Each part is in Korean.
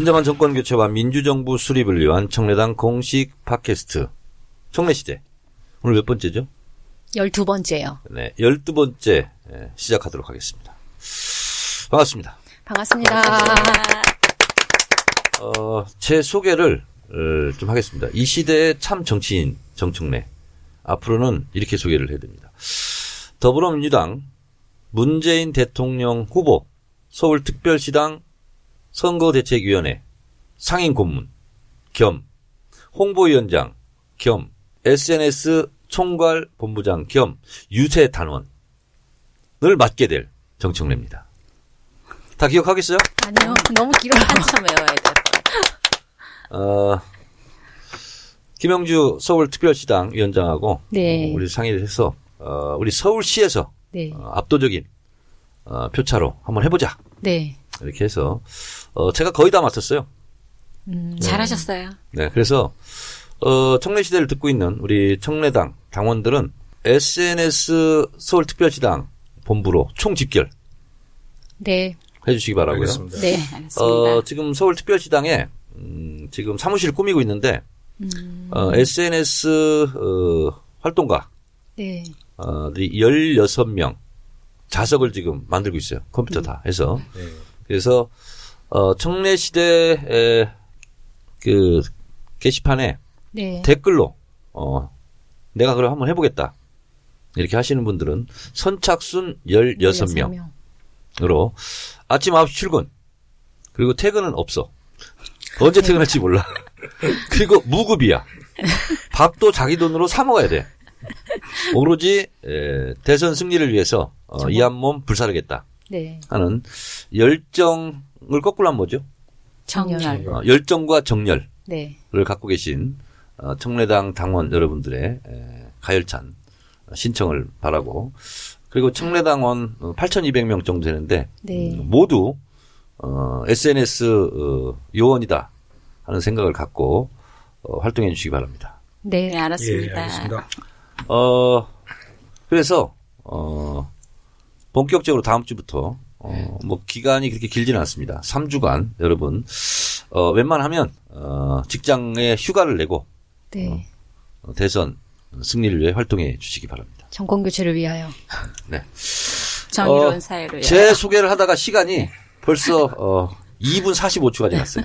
진정한 정권 교체와 민주정부 수립을 위한 청래당 공식 팟캐스트 청래시대 오늘 몇 번째죠? 12번째요. 네, 12번째 시작하도록 하겠습니다. 반갑습니다. 반갑습니다. 어, 제 소개를 어, 좀 하겠습니다. 이 시대의 참 정치인 정청래 앞으로는 이렇게 소개를 해야 됩니다. 더불어민주당 문재인 대통령 후보 서울특별시당 선거대책위원회 상임 고문 겸 홍보위원장 겸 SNS 총괄 본부장 겸 유세 단원을 맡게 될 정청래입니다. 다 기억하겠어요? 아니요, 너무 길어요. 한참 외워야 같아요. 어, 김영주 서울특별시당 위원장하고 네. 어, 우리 상의를 해서 어, 우리 서울시에서 네. 어, 압도적인 어, 표차로 한번 해보자 네. 이렇게 해서 어, 제가 거의 다 맡았어요. 잘하셨어요. 네, 그래서 어, 청래 시대를 듣고 있는 우리 청래당 당원들은 SNS 서울특별시당 본부로 총 집결 네. 해주시기 바라고요. 알겠습니다. 네. 알겠습니다. 어, 지금 서울특별시당에 음, 지금 사무실 꾸미고 있는데 어, SNS 어, 활동가 네. 어, 16명 자석을 지금 만들고 있어요. 컴퓨터 다 해서. 네. 그래서 어, 청래 시대 그 게시판에 네. 댓글로 어, 내가 그럼 한번 해보겠다. 이렇게 하시는 분들은 선착순 16명. 으로 아침 9시 출근 그리고 퇴근은 없어 언제 퇴근할지 몰라 그리고 무급이야 밥도 자기 돈으로 사 먹어야 돼 오로지 에, 대선 승리를 위해서 어, 이한 몸 불사르겠다 네. 하는 열정 을 거꾸로 하면 뭐죠 정렬. 어, 열정과 정열을 네. 갖고 계신 어, 청래당 당원 여러분들의 에, 가열찬 신청을 바라고 그리고 청래당원 8,200명 정도 되는데 네. 음, 모두 어, SNS 어, 요원이다 하는 생각을 갖고 어, 활동해 주시기 바랍니다. 네, 네. 예, 알았습니다. 알겠습니다. 어, 그래서 어, 본격적으로 다음 주부터 어, 뭐 기간이 그렇게 길지는 않습니다. 3주간 여러분 어, 웬만하면 어, 직장에 휴가를 내고 네. 어, 대선 승리를 위해 활동해 주시기 바랍니다. 정권 교체를 위하여. 네. 정의로운 어, 사회를 제 위하여. 소개를 하다가 시간이 벌써 어 2분 45초가 지났어요.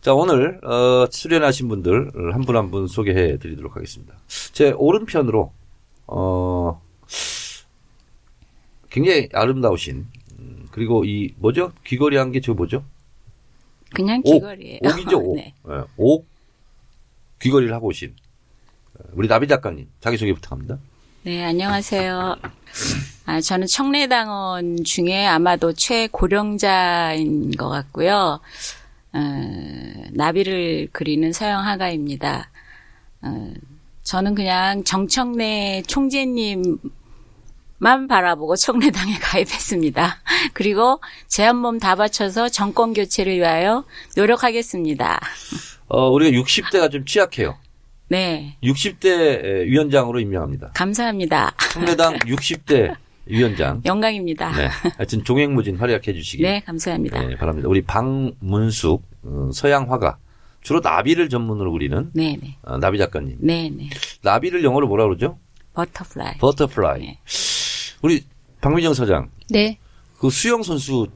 자, 오늘 어 출연하신 분들 한분 한 분 소개해 드리도록 하겠습니다. 제 오른편으로 어 굉장히 아름다우신 음, 그리고 이 뭐죠? 귀걸이 한 게 저 뭐죠? 그냥 옥. 귀걸이에요. 옥 이죠, 옥. 네. 예, 옥 귀걸이를 하고 오신 어, 우리 나비 작가님 자기 소개 부탁합니다. 네, 안녕하세요. 아, 저는 청래당원 중에 아마도 최고령자인 것 같고요. 어, 나비를 그리는 서영 하가입니다. 어, 저는 그냥 정청래 총재님 만 바라보고 청래당에 가입했습니다. 그리고 제 한 몸 다 바쳐서 정권 교체를 위하여 노력하겠습니다. 어 우리가 60대가 좀 취약해요. 네, 60대 위원장으로 임명합니다. 감사합니다. 청래당 60대 위원장. 영광입니다. 네. 하여튼 종횡무진 활약해 주시기 네, 감사합니다. 네, 바랍니다. 우리 방문숙 어, 서양 화가 주로 나비를 전문으로 그리는 네, 네. 어, 나비 작가님. 네, 네. 나비를 영어로 뭐라 그러죠? butterfly. butterfly. 네. 우리 박미정 사장 네. 그 수영 선수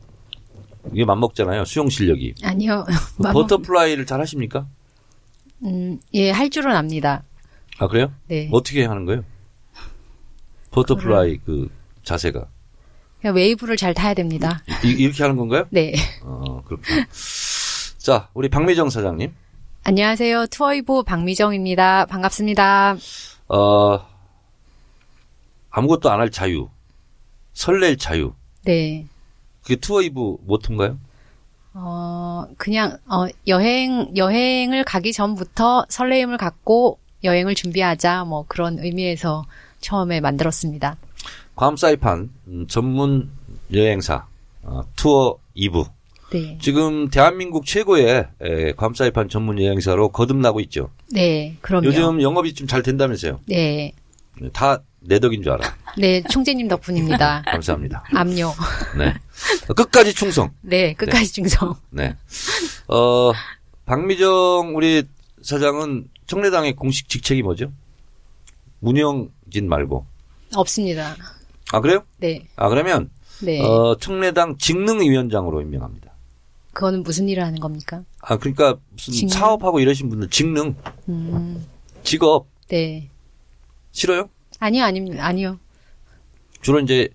이게 맞먹잖아요. 수영 실력이. 아니요. 그 맘- 버터플라이를 잘 하십니까? 음, 예, 할 줄은 압니다. 아 그래요? 네. 어떻게 하는 거예요? 버터플라이 그 자세가 그냥 웨이브를 잘 타야 됩니다. 이, 이렇게 하는 건가요? 네. 어 그렇구나. 자 우리 박미정 사장님. 안녕하세요. 투어이브 박미정입니다. 반갑습니다. 어, 아무것도 안 할 자유, 설렐 자유. 네. 그게 투어 이브 모토인가요? 어, 그냥, 어, 여행, 여행을 가기 전부터 설레임을 갖고 여행을 준비하자, 뭐 그런 의미에서 처음에 만들었습니다. 괌 사이판 음, 전문 여행사 어, 투어 이브. 네. 지금 대한민국 최고의 에, 괌 사이판 전문 여행사로 거듭나고 있죠. 네, 그럼요. 요즘 영업이 좀 잘 된다면서요. 네. 다 내 덕인 줄 알아. 네, 총재님 덕분입니다. 감사합니다. 압류. 네. 끝까지 충성. 네, 끝까지 충성. 네. 어, 박미정 우리 사장은 청래당의 공식 직책이 뭐죠? 운영진 말고. 없습니다. 아, 그래요? 네. 아, 그러면, 네. 어, 청래당 직능위원장으로 임명합니다. 그거는 무슨 일을 하는 겁니까? 아, 그러니까 무슨 직능? 사업하고 이러신 분들 직능, 음. 직업, 네. 싫어요? 아니요, 아닙니다. 아니요. 주로 이제,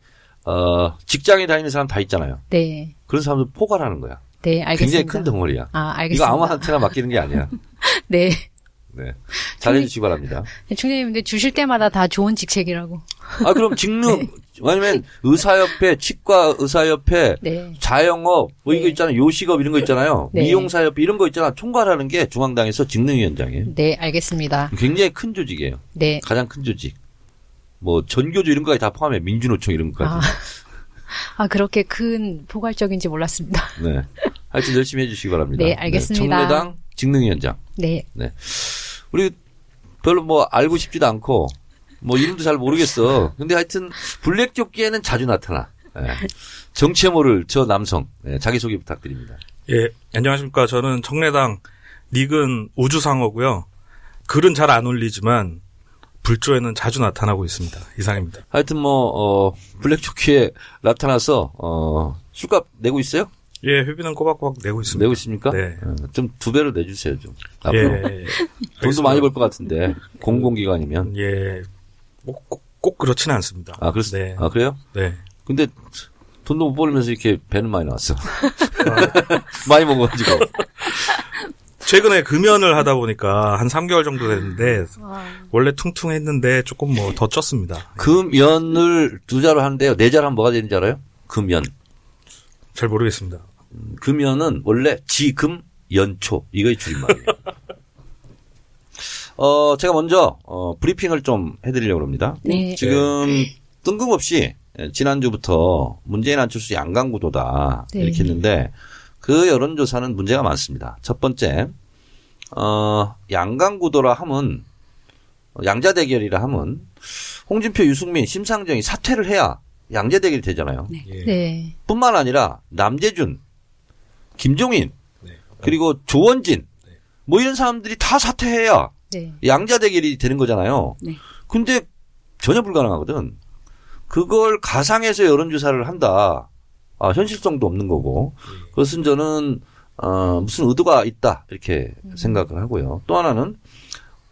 어, 직장에 다니는 사람 다 있잖아요. 네. 그런 사람들 포괄하는 거야. 네, 알겠습니다. 굉장히 큰 덩어리야. 아, 이거 알겠습니다. 아무한테나 맡기는 게 아니야. 네. 네. 잘해주시기 바랍니다. 총장님, 근데 주실 때마다 다 좋은 직책이라고. 아, 그럼 직능, 왜냐면 의사협회, 치과 의사협회, 네. 자영업, 뭐 이거 네. 있잖아요. 요식업 이런 거 있잖아요. 네. 미용사협회 이런 거 있잖아. 총괄하는 게 중앙당에서 직능위원장이에요. 네, 알겠습니다. 굉장히 큰 조직이에요. 네. 가장 큰 조직. 뭐 전교조 이런 거까지 다 포함해. 민주노총 이런 것까지. 아, 아, 그렇게 큰 포괄적인지 몰랐습니다. 네. 하여튼 열심히 해주시기 바랍니다. 네, 알겠습니다. 청래당 직능위원장. 네. 우리 별로 뭐 알고 싶지도 않고 뭐 이름도 잘 모르겠어. 근데 하여튼 블랙조끼에는 자주 나타나. 예. 정치에 모를 저 남성 예, 자기 소개 부탁드립니다. 예, 안녕하십니까. 저는 청래당 닉은 우주상어고요. 글은 잘 안 올리지만 불조에는 자주 나타나고 있습니다. 이상입니다. 하여튼 뭐 어, 블랙조끼에 나타나서 어, 술값 내고 있어요? 예, 회비는 꼬박꼬박 내고 있습니다. 내고 있습니까? 네. 좀 두 배로 내주세요 좀. 앞으로 예. 돈도 많이 벌 것 같은데 공공기관이면. 예. 뭐, 꼭, 꼭 그렇지는 않습니다. 아 그렇 네. 아 그래요? 네. 근데 돈도 못 벌면서 이렇게 배는 많이 나왔어. 많이 먹어가지고. 최근에 금연을 하다 보니까 한 3개월 정도 됐는데 원래 퉁퉁했는데 조금 뭐 더 쪘습니다. 금연을 두 자로 하는데요. 네 자로 하면 뭐가 되는지 알아요? 금연. 잘 모르겠습니다. 금연은 원래 지금 연초 이거의 줄임말이에요. 어 제가 먼저 어 브리핑을 좀 해드리려고 합니다. 네. 지금 뜬금없이 지난주부터 문재인 안철수 양강구도다 네. 이렇게 했는데 그 여론조사는 문제가 많습니다. 첫 번째 어 양강구도라 함은 양자 대결이라 함은 홍준표, 유승민, 심상정이 사퇴를 해야 양자 대결이 되잖아요. 예. 네. 뿐만 아니라 남재준, 김종인, 네. 그리고 조원진 뭐 이런 사람들이 다 사퇴해야 네. 양자 대결이 되는 거잖아요. 네. 근데 전혀 불가능하거든. 그걸 가상해서 여론조사를 한다. 아, 현실성도 없는 거고. 그것은 저는 어, 무슨 의도가 있다 이렇게 생각을 하고요. 또 하나는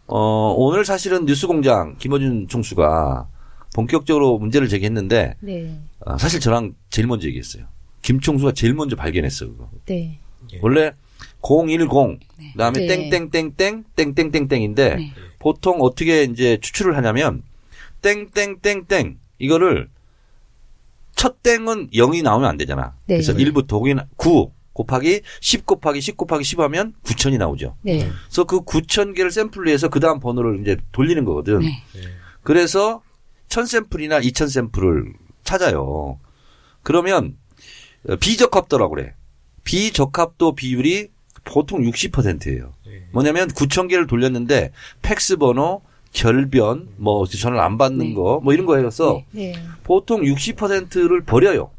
어, 오늘 사실은 뉴스공장 김어준 총수가 본격적으로 문제를 제기했는데 네. 아, 사실 저랑 제일 먼저 얘기했어요. 김 총수가 제일 먼저 발견했어 그거. 네. 원래 010 그다음에 네. 땡땡땡땡 땡땡땡땡인데 네. 보통 어떻게 이제 추출을 하냐면 땡땡땡땡 이거를 첫 땡은 0이 나오면 안 되잖아. 네. 그래서 1부터 거기 9 곱하기 10 곱하기 10 곱하기 10 하면 9천이 나오죠. 네. 그래서 그 9천 개를 샘플로 해서 그 다음 번호를 이제 돌리는 거거든. 네. 그래서 1000 샘플이나 2000 샘플을 찾아요. 그러면 어, 비적합도라고 그래. 비적합도 비율이 보통 60%예요. 예. 뭐냐면 9천 개를 돌렸는데 팩스 번호, 결변, 뭐 전화를 안 받는 네. 거, 뭐 이런 거 해서 네. 보통 60%를 버려요.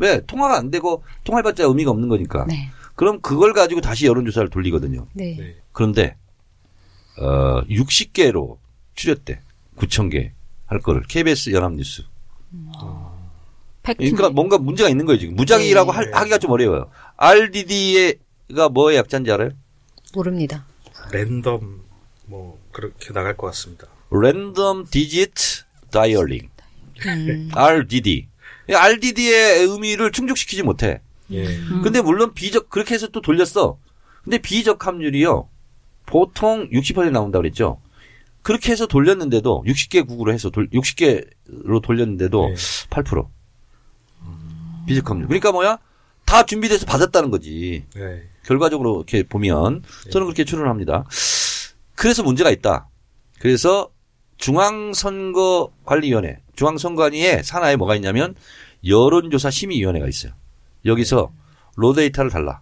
왜? 통화가 안 되고 통화해봤자 의미가 없는 거니까. 네. 그럼 그걸 가지고 다시 여론조사를 돌리거든요. 네. 네. 그런데 어 60개로 줄였대. 9천 개 할 거를 KBS 연합뉴스. 팩트. 그러니까 뭔가 문제가 있는 거예요 지금. 무작위라고 네. 할- 하기가 좀 어려워요. RDD가 뭐의 약자인지 알아요? 모릅니다. 랜덤 뭐 그렇게 나갈 것 같습니다. Random Digit Dialing. 음. RDD. RDD의 의미를 충족시키지 못해. 예. 음. 근데 물론 비적 그렇게 해서 또 돌렸어. 근데 비적 합률이요. 보통 60% 나온다 그랬죠. 그렇게 해서 돌렸는데도 60개 국으로 해서 돌 60개로 돌렸는데도 네. 8%. 비적합률. 그러니까 뭐야? 다 준비돼서 받았다는 거지. 네. 결과적으로 이렇게 보면 저는 그렇게 추론을 합니다. 그래서 문제가 있다. 그래서 중앙선거관리위원회, 중앙선관위에 산하에 뭐가 있냐면 여론조사 심의위원회가 있어요. 여기서 로 데이터를 달라.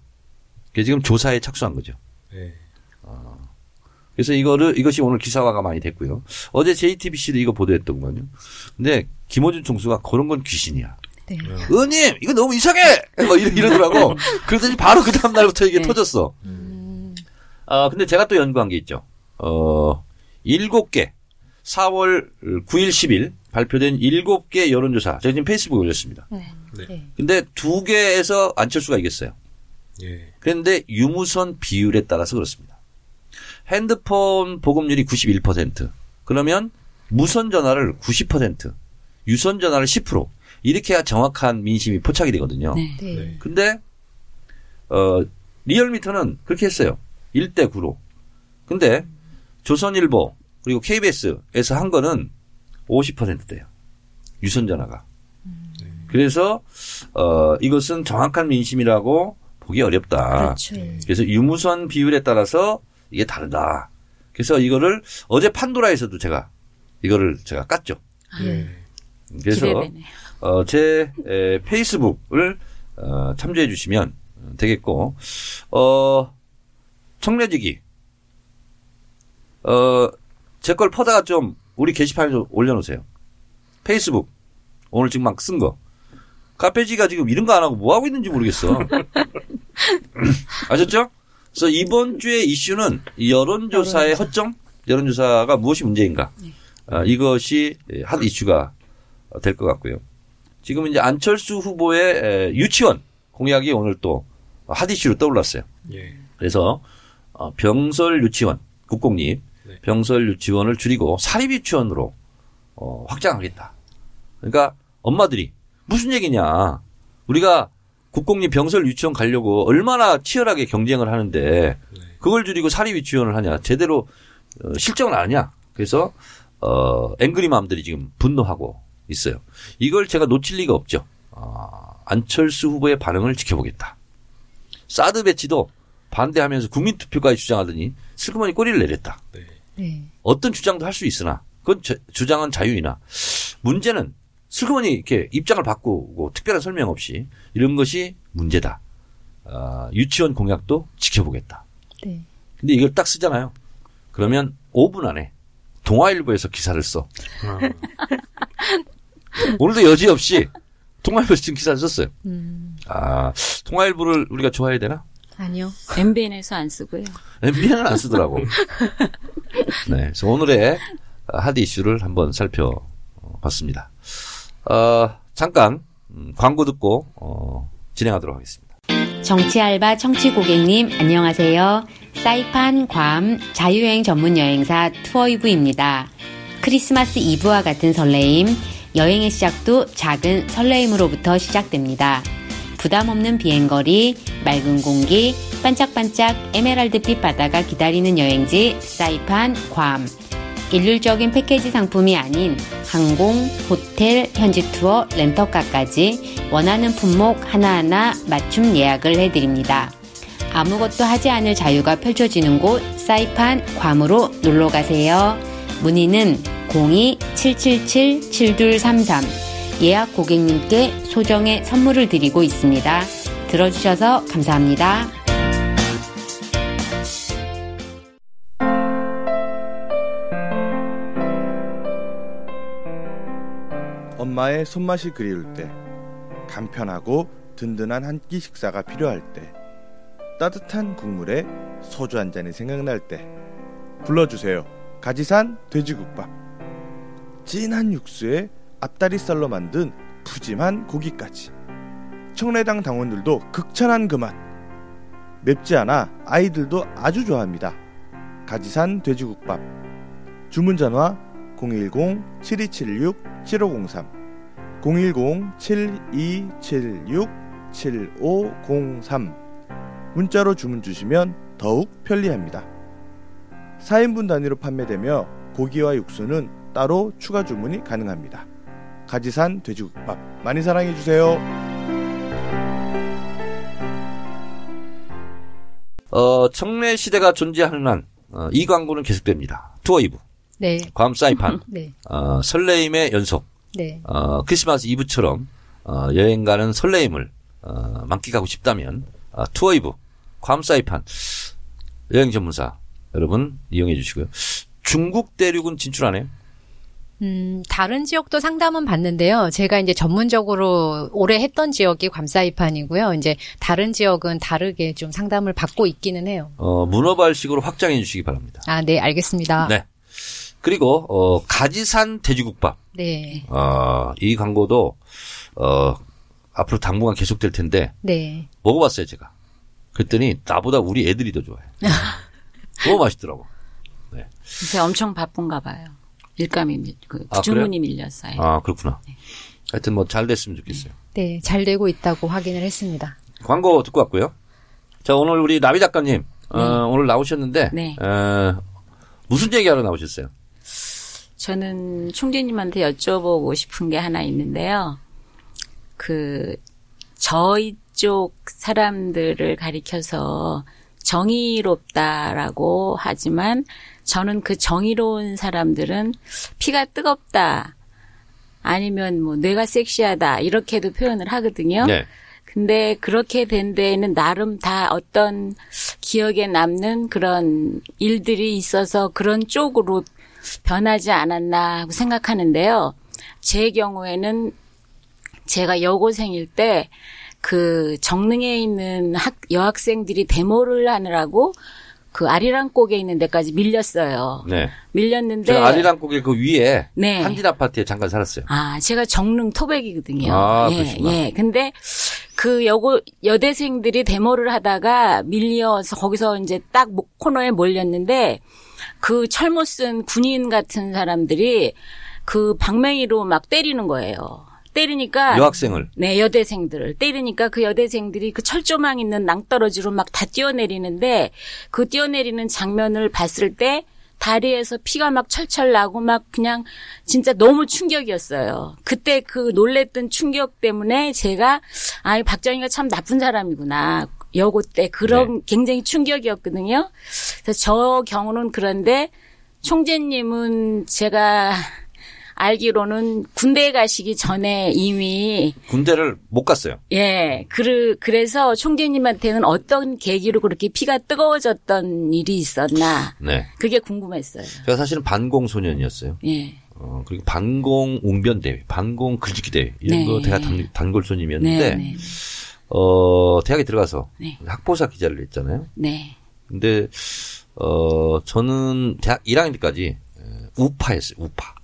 그게 지금 조사에 착수한 거죠. 네. 그래서 이거를 이것이 오늘 기사화가 많이 됐고요. 어제 JTBC도 이거 보도했더구만요. 근데 김호준 총수가 그런 건 귀신이야. 네. 의원님 이거 너무 이상해 뭐 이러, 이러 더라고 그러더니 바로 그 다음 날부터 이게 네. 터졌어 음, 아 근데 제가 또 연구한 게 있죠 어 일곱 개 4월 9일 10일 발표된 일곱 개 여론조사 제가 지금 페이스북에 올렸습니다 네. 네. 네. 근데 두 개에서 안철수가 이겼어요 예. 그런데 유무선 비율에 따라서 그렇습니다 핸드폰 보급률이 91% 그러면 무선 전화를 90% 유선 전화를 10% 이렇게 해야 정확한 민심이 포착이 되거든요. 네. 네. 네. 근데 어 리얼미터는 그렇게 했어요. 1대 9로. 근데 조선일보 그리고 KBS에서 한 거는 50%대요. 유선 전화가. 그래서 어 이것은 정확한 민심이라고 보기 어렵다. 그렇죠. 그래서 유무선 비율에 따라서 이게 다르다. 그래서 이거를 어제 판도라에서도 제가 이거를 제가 깠죠. 예. 그래서 기대되네요. 어, 제 에, 페이스북을 어, 참조해 주시면 되겠고 어, 청래지기 어, 제 걸 퍼다가 좀 우리 게시판에 좀 올려놓으세요. 페이스북 오늘 지금 막 쓴 거. 카페지가 지금 이런 거 안 하고 뭐 하고 있는지 모르겠어. 아셨죠? 그래서 이번 주의 이슈는 여론조사의 허점, 여론조사가 무엇이 문제인가. 아, 이것이 핫 이슈가 될 것 같고요. 지금 이제 안철수 후보의 에, 유치원 공약이 오늘 또 핫 이슈로 떠올랐어요. 예. 그래서 어, 병설 유치원 국공립 네. 병설 유치원을 줄이고 사립 유치원으로 어, 확장하겠다. 그러니까 엄마들이 무슨 얘기냐? 우리가 국공립 병설 유치원 가려고 얼마나 치열하게 경쟁을 하는데 네. 그걸 줄이고 사립 유치원을 하냐? 제대로 어, 실정을 안 하냐? 그래서 어, 앵그리맘들이 지금 분노하고 있어요. 이걸 제가 놓칠 리가 없죠. 아, 안철수 후보의 반응을 지켜보겠다. 사드 배치도 반대하면서 국민투표까지 주장하더니 슬그머니 꼬리를 내렸다. 네. 네. 어떤 주장도 할 수 있으나 그건 저- 주장은 자유이나 문제는 슬그머니 이렇게 입장을 바꾸고 특별한 설명 없이 이런 것이 문제다. 아, 유치원 공약도 지켜보겠다. 네. 근데 이걸 딱 쓰잖아요. 그러면 5분 안에 동아일보에서 기사를 써. 아, 오늘도 여지없이 동아일보에서 지금 기사를 썼어요. 음, 아, 동아일보를 우리가 좋아해야 되나? 아니요. MBN에서 안 쓰고요. MBN은 안 쓰더라고. 네. 그래서 오늘의 핫 이슈를 한번 살펴봤습니다. 어, 잠깐, 음, 광고 듣고, 어, 진행하도록 하겠습니다. 정치 알바 청취 고객님 안녕하세요. 사이판 괌 자유여행 전문 여행사 투어이브입니다. 크리스마스 이브와 같은 설레임, 여행의 시작도 작은 설레임으로부터 시작됩니다. 부담 없는 비행거리, 맑은 공기, 반짝반짝 에메랄드빛 바다가 기다리는 여행지 사이판 괌. 일률적인 패키지 상품이 아닌 항공, 호텔, 현지 투어, 렌터카까지 원하는 품목 하나하나 맞춤 예약을 해드립니다. 아무것도 하지 않을 자유가 펼쳐지는 곳 사이판 괌으로 놀러 가세요. 문의는 02-777-7233 예약 고객님께 소정의 선물을 드리고 있습니다. 들어주셔서 감사합니다. 엄마의 손맛이 그리울 때, 간편하고 든든한 한 끼 식사가 필요할 때, 따뜻한 국물에 소주 한 잔이 생각날 때, 불러주세요. 가지산 돼지국밥. 진한 육수에 앞다리살로 만든 푸짐한 고기까지. 청래당 당원들도 극찬한 그 맛. 맵지 않아 아이들도 아주 좋아합니다. 가지산 돼지국밥. 주문 전화 010-7276-7503 010-7276-7503 문자로 주문 주시면 더욱 편리합니다. 4인분 단위로 판매되며 고기와 육수는 따로 추가 주문이 가능합니다. 가지산 돼지국밥 많이 사랑해 주세요. 어, 청래 시대가 존재하는 한, 어, 이 광고는 계속됩니다. 투어 이브, 네. 괌 사이판, 네. 어, 설레임의 연속, 네. 어, 크리스마스 이브처럼, 어, 여행 가는 설레임을, 어, 만끽하고 싶다면, 어, 투어 이브, 괌 사이판, 여행 전문사, 여러분, 이용해 주시고요. 중국 대륙은 진출하네요. 음, 다른 지역도 상담은 받는데요. 제가 이제 전문적으로 오래 했던 지역이 괌사이판이고요. 이제 다른 지역은 다르게 좀 상담을 받고 있기는 해요. 어, 문어발식으로 확장해 주시기 바랍니다. 아, 네, 알겠습니다. 네. 그리고 어, 가지산 돼지국밥. 네. 어, 이 광고도 어, 앞으로 당분간 계속될 텐데 네. 먹어봤어요 제가. 그랬더니 나보다 우리 애들이 더 좋아해. 너무 맛있더라고. 요새 엄청 바쁜가 봐요. 일감이 밀, 그 아, 주문이 밀렸어요. 아 그렇구나. 하여튼 뭐 잘 됐으면 좋겠어요. 네, 잘 되고 있다고 확인을 했습니다. 광고 듣고 왔고요. 자 오늘 우리 나비 작가님 어, 오늘 나오셨는데 네. 어, 무슨 얘기하러 나오셨어요? 저는 총재님한테 여쭤보고 싶은 게 하나 있는데요. 그 저희 쪽 사람들을 가리켜서 정의롭다라고 하지만 저는 그 정의로운 사람들은 피가 뜨겁다 아니면 뭐 뇌가 섹시하다 이렇게도 표현을 하거든요. 네. 근데 그렇게 된 데에는 나름 다 어떤 기억에 남는 그런 일들이 있어서 그런 쪽으로 변하지 않았나 하고 생각하는데요. 제 경우에는 제가 여고생일 때 그 정릉에 있는 학, 여학생들이 데모를 하느라고 그 아리랑곡에 있는 데까지 밀렸어요. 네. 밀렸는데 제가 아리랑 고개 그 위에 네. 한진 아파트에 잠깐 살았어요. 아, 제가 정릉 토백이거든요. 아, 예, 그러시구나. 예. 근데 그 여고 여대생들이 데모를 하다가 밀려서 거기서 이제 딱 목- 코너에 몰렸는데 그 철모 쓴 군인 같은 사람들이 그 방맹이로 막 때리는 거예요. 때리니까 여학생을. 네, 여대생들을 때리니까 그 여대생들이 그 철조망 있는 낭떠러지로 막 다 뛰어내리는데 그 뛰어내리는 장면을 봤을 때 다리에서 피가 막 철철 나고 막 그냥 진짜 너무 충격이었어요. 그때 그 놀랬던 충격 때문에 제가 아, 박정희가 참 나쁜 사람이구나. 여고 때 그런 굉장히 충격이었거든요. 그래서 저 경우는 그런데 총재님은 제가 알기로는 군대에 가시기 전에 이미 군대를 못 갔어요. 예, 그, 그래서 총재님한테는 어떤 계기로 그렇게 피가 뜨거워졌던 일이 있었나. 네. 그게 궁금했어요. 제가 사실은 반공 소년이었어요. 예. 어, 그리고 반공 웅변 대회, 반공 글짓기 대회 이런 네. 거 대학 단, 단골 손님이었는데 네, 네, 어, 대학에 들어가서 네. 학보사 기자를 했잖아요. 네. 근데 어, 저는 대학 1학년 때까지 우파였어요. 우파.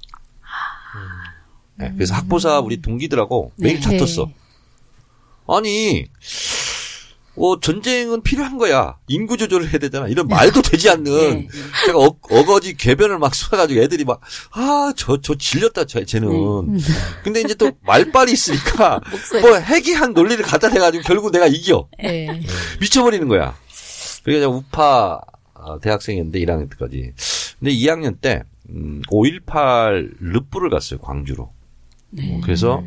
네, 그래서 학보사 우리 동기들하고 매일 네. 다퉜어. 아니, 어, 전쟁은 필요한 거야. 인구 조절을 해야 되잖아. 이런 말도 되지 않는. 네. 제가 어, 어거지 궤변을 막 쏘아가지고 애들이 막, 아, 저, 저 질렸다, 저, 쟤는. 근데 이제 또 말빨이 있으니까, 뭐, 해기한 논리를 갖다 대가지고 결국 내가 이겨. 네. 미쳐버리는 거야. 제가 우파 어, 대학생이었는데 1학년 때까지. 근데 2학년 때, 음, 5.18 르뿌를 갔어요, 광주로. 어, 그래서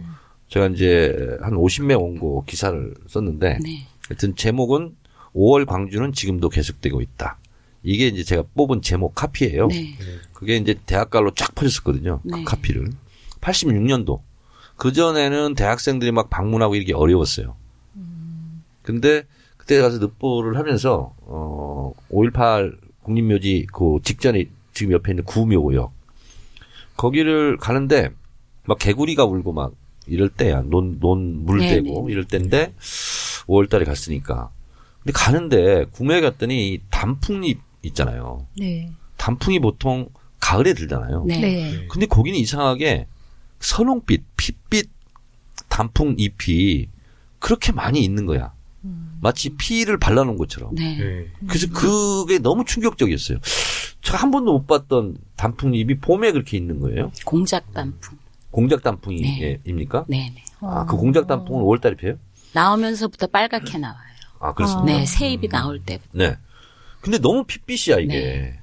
제가 이제 한 50매 원고 기사를 썼는데, 네. 하여튼 제목은 5월 광주는 지금도 계속되고 있다. 이게 이제 제가 뽑은 제목 카피예요. 네. 그게 이제 대학가로 쫙 퍼졌었거든요. 그 네. 카피를. 86년도. 그전에는 대학생들이 막 방문하고 이렇게 어려웠어요. 근데 그때 가서 늑보를 하면서 어, 5.18 국립묘지 그 직전에 지금 옆에 있는 구묘구역. 거기를 가는데 막 개구리가 울고 막 이럴 때야. 논, 논, 물 네, 대고 이럴 때인데 5월 달에 갔으니까. 근데 가는데 구매에 갔더니 이 단풍잎 있잖아요. 네. 단풍이 보통 가을에 들잖아요. 네. 네. 근데 거기는 이상하게 선홍빛, 핏빛 단풍 잎이 그렇게 많이 있는 거야. 마치 피를 발라놓은 것처럼. 네. 네. 그래서 그게 너무 충격적이었어요. 제가 한 번도 못 봤던 단풍잎이 봄에 그렇게 있는 거예요. 공작 단풍. 공작 단풍이 네. 예, 입니까? 네. 네. 아, 그 공작 단풍은 5월 달에 펴요? 나오면서부터 빨갛게 나와요. 아, 그렇습니다. 네. 새잎이 나올 때부터. 네. 근데 너무 핏빛이야, 이게. 네.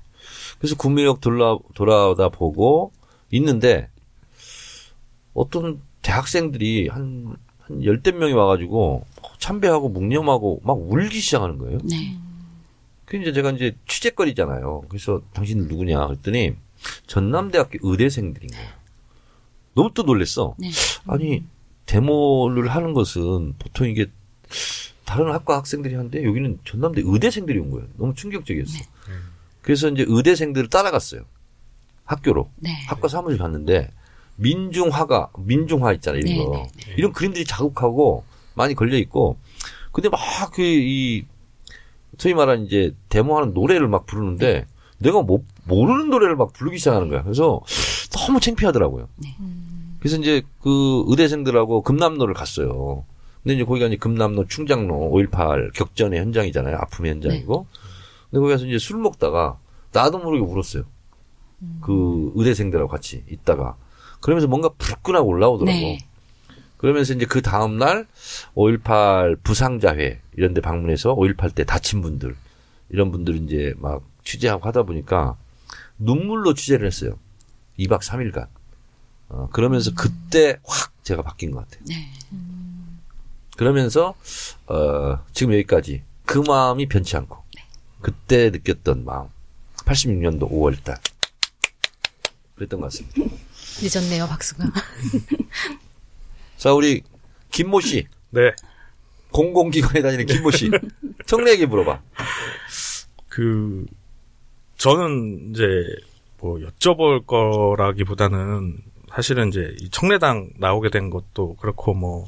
그래서 구미역 돌아, 돌아오다 보고 있는데, 어떤 대학생들이 한, 한 열댓 명이 와가지고, 참배하고 묵념하고 막 울기 시작하는 거예요. 네. 그 이제 제가 이제 취재거리잖아요. 그래서 당신 누구냐 그랬더니 전남대학교 의대생들인 거예요. 너무 또 놀랬어. 네. 아니 데모를 하는 것은 보통 이게 다른 학과 학생들이 하는데 여기는 전남대 의대생들이 온 거예요. 너무 충격적이었어. 요 그래서 이제 의대생들을 따라갔어요. 학교로 네. 학과 사무실 갔는데 민중화가 민중화 있잖아요 이런 네, 거 네, 이런 그림들이 자극하고 많이 걸려 있고 근데 막 그 이 소위 말하는 이제 데모하는 노래를 막 부르는데 내가 못 모르는 노래를 막 부르기 시작하는 거야. 그래서 너무 창피하더라고요. 네. 그래서 이제 그 의대생들하고 금남로를 갔어요. 근데 이제 거기가 이제 금남로 충장로 5.18 격전의 현장이잖아요. 아픔의 현장이고. 근데 거기 가서 이제 술 먹다가 나도 모르게 울었어요. 그 의대생들하고 같이 있다가. 그러면서 뭔가 불끈하고 올라오더라고. 네. 그러면서 이제 그 다음날 5.18 부상자회 이런 데 방문해서 5.18 때 다친 분들 이런 분들 이제 막 취재하고 하다 보니까 눈물로 취재를 했어요. 2박 3일간. 어, 그러면서 그때 확 제가 바뀐 것 같아요. 네. 그러면서 어, 지금 여기까지 그 마음이 변치 않고 그때 느꼈던 마음 86년도 5월달 그랬던 것 같습니다. 늦었네요, 박수가. 자 우리 김모 씨 네. 공공기관에 다니는 김모 씨 청래에게 물어봐. 그 저는 이제 뭐 여쭤볼 거라기보다는 사실은 이제 이 청래당 나오게 된 것도 그렇고 뭐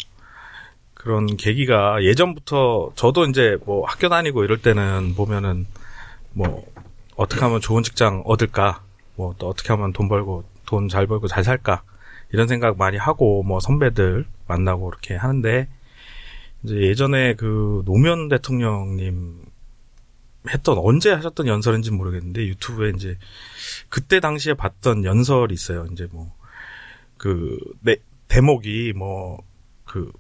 그런 계기가 예전부터 저도 이제 뭐 학교 다니고 이럴 때는 보면은 뭐 어떻게 하면 좋은 직장 얻을까 뭐 또 어떻게 하면 돈 벌고 돈 잘 벌고 잘 살까 이런 생각 많이 하고 뭐 선배들 만나고 이렇게 하는데 이제 예전에 그 노무현 대통령님 했던 언제 하셨던 연설인지 모르겠는데 유튜브에 이제 그때 당시에 봤던 연설이 있어요. 이제 뭐그 네, 대목이 뭐그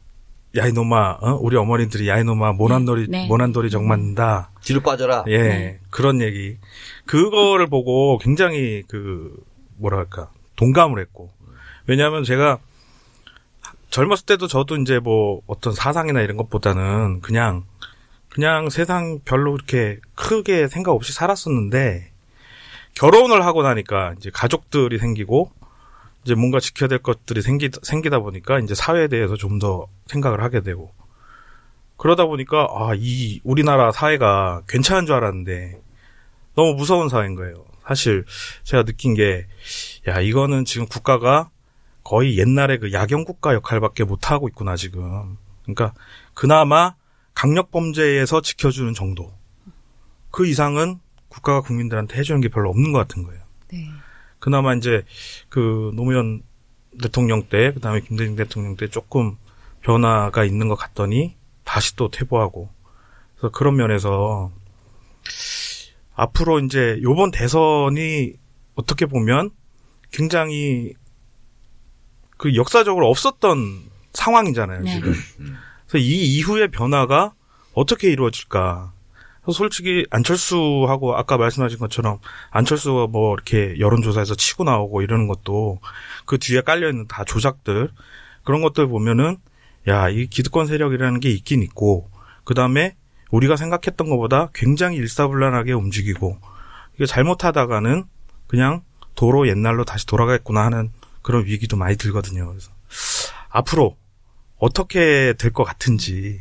야이노마 어? 우리 어머니들이 야이노마 모난돌이 네. 모난돌이 정맞는다. 뒤로 빠져라. 예 네. 그런 얘기 그거를 보고 굉장히 그 뭐랄까 동감을 했고 왜냐하면 제가 젊었을 때도 저도 이제 뭐 어떤 사상이나 이런 것보다는 그냥 그냥 세상 별로 그렇게 크게 생각 없이 살았었는데 결혼을 하고 나니까 이제 가족들이 생기고 이제 뭔가 지켜야 될 것들이 생기, 생기다 보니까 이제 사회에 대해서 좀 더 생각을 하게 되고 그러다 보니까 아, 이 우리나라 사회가 괜찮은 줄 알았는데 너무 무서운 사회인 거예요. 사실 제가 느낀 게 야, 이거는 지금 국가가 거의 옛날에 그 야경 국가 역할밖에 못 하고 있구나 지금. 그러니까 그나마 강력 범죄에서 지켜주는 정도. 그 이상은 국가가 국민들한테 해주는 게 별로 없는 것 같은 거예요. 네. 그나마 이제 그 노무현 대통령 때, 그 다음에 김대중 대통령 때 조금 변화가 있는 것 같더니 다시 또 퇴보하고. 그래서 그런 면에서 앞으로 이제 요번 대선이 어떻게 보면 굉장히 그 역사적으로 없었던 상황이잖아요, 네. 지금. 그래서 이 이후의 변화가 어떻게 이루어질까. 솔직히 안철수하고 아까 말씀하신 것처럼 안철수가 뭐 이렇게 여론조사에서 치고 나오고 이러는 것도 그 뒤에 깔려있는 다 조작들 그런 것들 보면은 야, 이 기득권 세력이라는 게 있긴 있고 그 다음에 우리가 생각했던 것보다 굉장히 일사불란하게 움직이고 이게 잘못하다가는 그냥 도로 옛날로 다시 돌아가겠구나 하는 그런 위기도 많이 들거든요. 그래서 앞으로 어떻게 될 것 같은지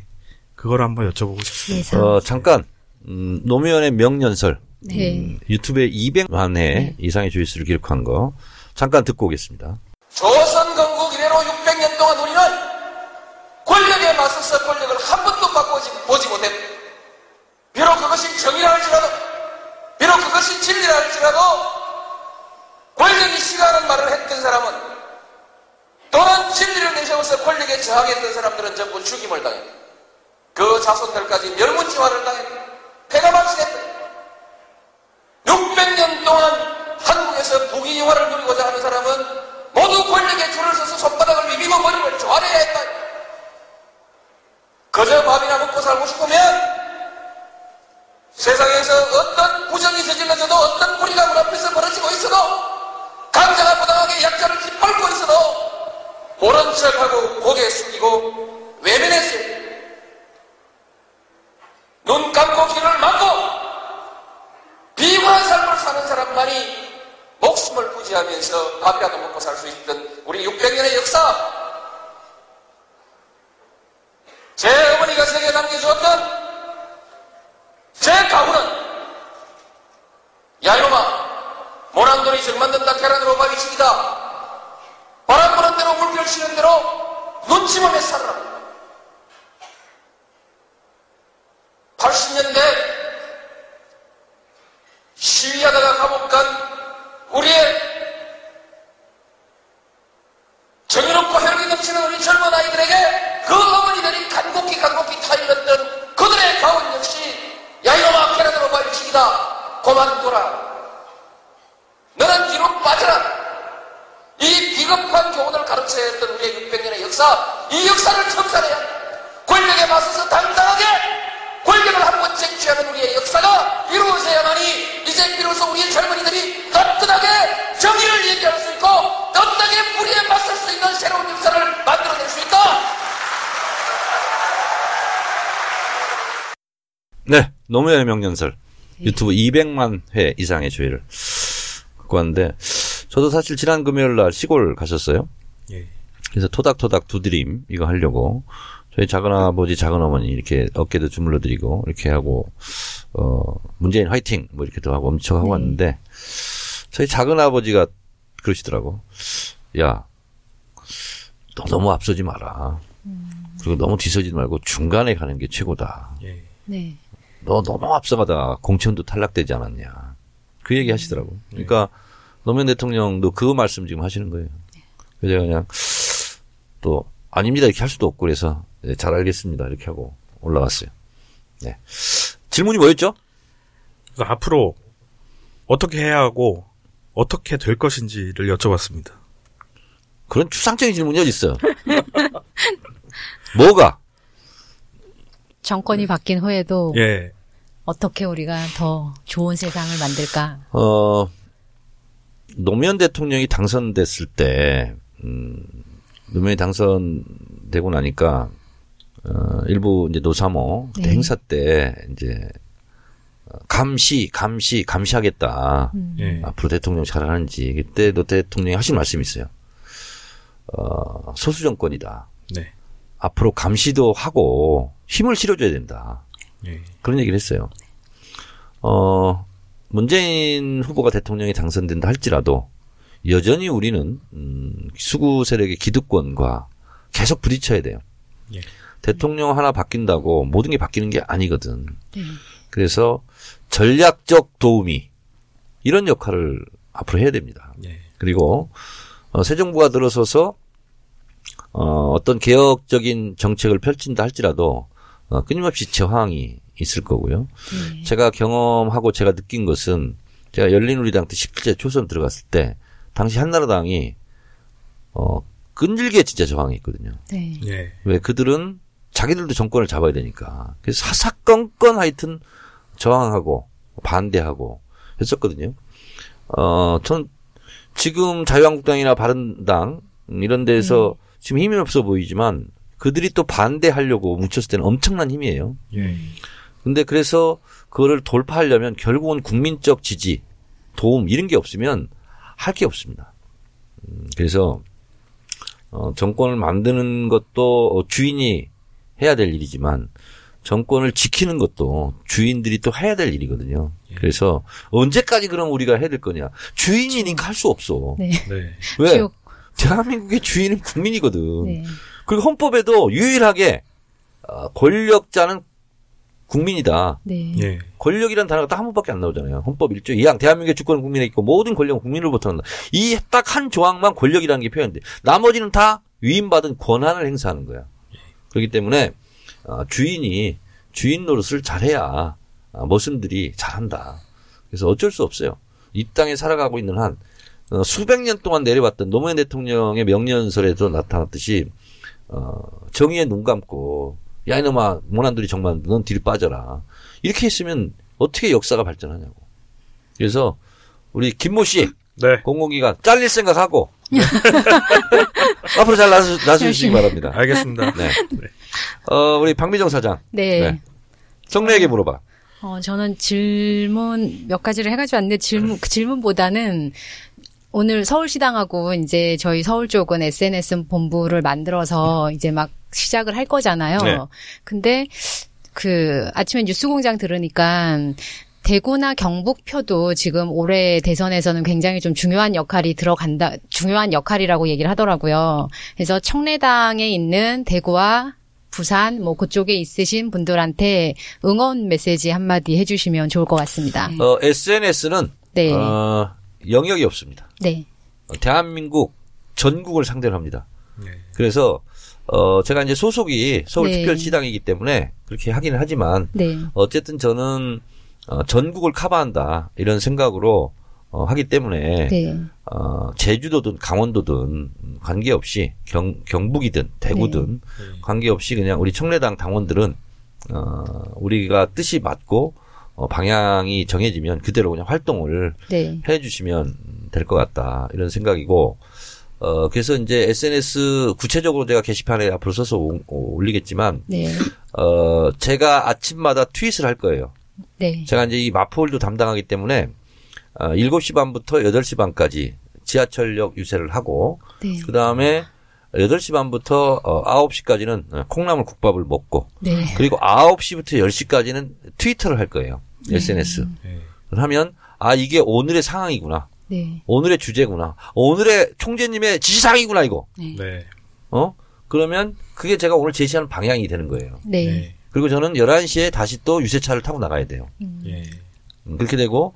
그걸 한번 여쭤보고 싶습니다. 어, 잠깐 음, 노무현의 명연설 네. 음, 유튜브에 200만 회 이상의 조회수를 기록한 거 잠깐 듣고 오겠습니다. 조선 건국 이래로 600년 동안 우리는 권력에 맞서서 권력을 한 번도 바꾸지 보지 못했다. 비록 그것이 정의라 할지라도, 비록 그것이 진리라 할지라도, 권력이 싫어하는 말을 했던 사람은, 또는 진리를 내세워서 권력에 저항했던 사람들은 전부 죽임을 당했다. 그 자손들까지 멸문지화를 당했다. 폐가 발생했다. 600년 동안 한국에서 부귀영화를 누리고자 하는 사람은 모두 권력에 줄을 서서 손바닥을 비비고 머리를 조아려야 했다. 그저 밥이나 먹고 살고 싶으면 세상에서 어떤 부정이 저질러져도 어떤 불의가 문 앞에서 벌어지고 있어도 강자가 부당하게 약자를 짓밟고 있어도 모른 척하고 고개 숙이고 외면했어요. 눈 감고 귀를 막고 비굴한 삶을 사는 사람만이 목숨을 부지하면서 밥이라도 먹고 살 수 있던 우리 600년의 역사 제 어머니가 세계 남겨주었던 열만든다 테란 로마리식이다. 바람 부는 대로 물결 치는 대로 눈치만 해 살아라. 유튜브 200만 회 이상의 조회를 갖고 왔는데 저도 사실 지난 금요일 날 시골 가셨어요. 예. 그래서 토닥토닥 두드림 이거 하려고 저희 작은 아버지 작은 어머니 이렇게 어깨도 주물러 드리고 이렇게 하고 어 문재인 화이팅 뭐 이렇게도 하고 엄청 하고 왔는데 저희 작은 아버지가 그러시더라고. 야, 너 너무 앞서지 마라. 그리고 너무 뒤서지 말고 중간에 가는 게 최고다. 예. 네. 너 너무 앞서가다 공천도 탈락되지 않았냐. 그 얘기 하시더라고. 그러니까 노무현 대통령도 그 말씀 지금 하시는 거예요. 그래서 그냥 또 아닙니다 이렇게 할 수도 없고 그래서 네, 잘 알겠습니다 이렇게 하고 올라갔어요. 네. 질문이 뭐였죠? 그래서 앞으로 어떻게 해야 하고 어떻게 될 것인지를 여쭤봤습니다. 그런 추상적인 질문이 어디 있어요? 뭐가? 정권이 바뀐 후에도 예. 어떻게 우리가 더 좋은 세상을 만들까? 어, 노무현 대통령이 당선됐을 때, 음, 노무현이 당선되고 나니까, 어, 일부 이제 노사모 네. 행사 때 이제, 어, 감시, 감시, 감시하겠다. 예. 앞으로 대통령 잘하는지. 그때 노 대통령이 하신 말씀이 있어요. 어, 소수 정권이다. 네. 앞으로 감시도 하고 힘을 실어줘야 된다. 예. 그런 얘기를 했어요. 어, 문재인 후보가 대통령이 당선된다 할지라도 여전히 우리는 음, 수구 세력의 기득권과 계속 부딪혀야 돼요. 예. 대통령 하나 바뀐다고 모든 게 바뀌는 게 아니거든. 네. 그래서 전략적 도우미 이런 역할을 앞으로 해야 됩니다. 예. 그리고 어, 새 정부가 들어서서 어, 어떤 개혁적인 정책을 펼친다 할지라도 어, 끊임없이 저항이 있을 거고요. 제가 경험하고 제가 느낀 것은 제가 열린우리당 때 17대 초선 들어갔을 때 당시 한나라당이 어, 끈질게 진짜 저항했거든요. 네. 예. 왜 그들은 자기들도 정권을 잡아야 되니까. 그래서 사사건건 하여튼 저항하고 반대하고 했었거든요. 어, 전 지금 자유한국당이나 바른당 음, 이런 데서 지금 힘이 없어 보이지만 그들이 또 반대하려고 뭉쳤을 때는 엄청난 힘이에요. 예. 근데 그래서 그거를 돌파하려면 결국은 국민적 지지, 도움 이런 게 없으면 할 게 없습니다. 음, 그래서 어, 정권을 만드는 것도 어, 주인이 해야 될 일이지만 정권을 지키는 것도 주인들이 또 해야 될 일이거든요. 그래서 언제까지 그럼 우리가 해야 될 거냐? 주인이니까 할 수 없어. 네. 네. 왜? 지옥. 대한민국의 주인은 국민이거든. 네. 그리고 헌법에도 유일하게 어, 권력자는 국민이다. 네. 예. 권력이라는 단어가 딱 한 번밖에 안 나오잖아요. 헌법 1조 2항 대한민국의 주권은 국민에 있고 모든 권력은 국민으로부터 난다. 이 딱 한 조항만 권력이라는 게 표현돼. 나머지는 다 위임받은 권한을 행사하는 거야. 그렇기 때문에 어, 주인이 주인 노릇을 잘해야 어, 머슴들이 잘한다. 그래서 어쩔 수 없어요. 이 땅에 살아가고 있는 한 어, 수백 년 동안 내려왔던 노무현 대통령의 명년설에도 나타났듯이 어, 정의에 눈 감고 야 이놈아 모난들이 정말 넌 뒤로 빠져라 이렇게 했으면 어떻게 역사가 발전하냐고 그래서 우리 김모 씨 네. 공공기관 잘릴 생각하고 앞으로 잘 나서, 나서주시기. 바랍니다 알겠습니다. 네. 어, 우리 박미정 사장 네. 네. 정례에게 물어봐 어, 저는 질문 몇 가지를 해가지고 왔는데 질문, 그 질문보다는 오늘 서울시당하고 이제 저희 서울 쪽은 SNS 본부를 만들어서 이제 막 시작을 할 거잖아요. 네. 근데 그 아침에 뉴스공장 들으니까 대구나 경북표도 지금 올해 대선에서는 굉장히 좀 중요한 역할이 들어간다, 중요한 역할이라고 얘기를 하더라고요. 그래서 청래당에 있는 대구와 부산 뭐 그쪽에 있으신 분들한테 응원 메시지 한마디 해주시면 좋을 것 같습니다. 어, SNS는 네. 어, 영역이 없습니다. 네. 어, 대한민국 전국을 상대로 합니다. 네. 그래서 어, 제가 이제 소속이 네. 서울특별시당이기 때문에 그렇게 하기는 하지만 네. 어쨌든 저는 어, 전국을 커버한다 이런 생각으로 어, 하기 때문에 네. 어, 제주도든 강원도든 관계없이 경, 경북이든 대구든 관계없이 그냥 우리 청래당 당원들은 어, 우리가 뜻이 맞고 어, 방향이 정해지면 그대로 그냥 활동을 네. 해주시면 될 것 같다 이런 생각이고 어 그래서 이제 SNS 구체적으로 제가 게시판에 앞으로 써서 오- 오- 올리겠지만 네. 어 제가 아침마다 트윗을 할 거예요. 네. 제가 이제 이 마포홀도 담당하기 때문에 어 7시 반부터 8시 반까지 지하철역 유세를 하고 네. 그다음에 8시 반부터 어 9시까지는 콩나물 국밥을 먹고 네. 그리고 9시부터 10시까지는 트위터를 할 거예요. SNS. 네. 하면 아 이게 오늘의 상황이구나. 네. 오늘의 주제구나. 오늘의 총재님의 지시사항이구나, 이거. 네. 어? 그러면 그게 제가 오늘 제시하는 방향이 되는 거예요. 네. 네. 그리고 저는 11시에 다시 또 유세차를 타고 나가야 돼요. 예. 음, 그렇게 되고,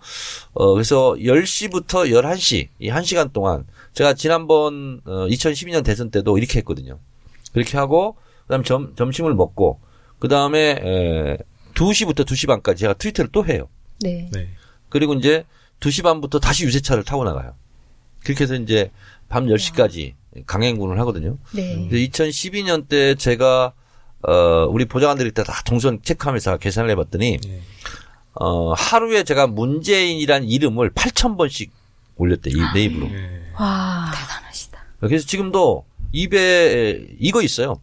어, 그래서 10시부터 11시, 이 1시간 동안, 제가 지난번, 어, 2012년 대선 때도 이렇게 했거든요. 그렇게 하고, 그 다음 점, 점심을 먹고, 그 다음에, 에, 2시부터 2시 반까지 제가 트위터를 또 해요. 네. 네. 그리고 이제 2시 반부터 다시 유세차를 타고 나가요. 그렇게 해서 이제 밤 10시까지 강행군을 하거든요. 네. 2012년 때 제가 어 우리 보좌관들이 다 동선 체크하면서 계산을 해봤더니 예. 어 하루에 제가 문재인이란 이름을 8천 번씩 올렸대 이 네이버로. 예. 와. 대단하시다. 그래서 지금도 입에 이거 있어요.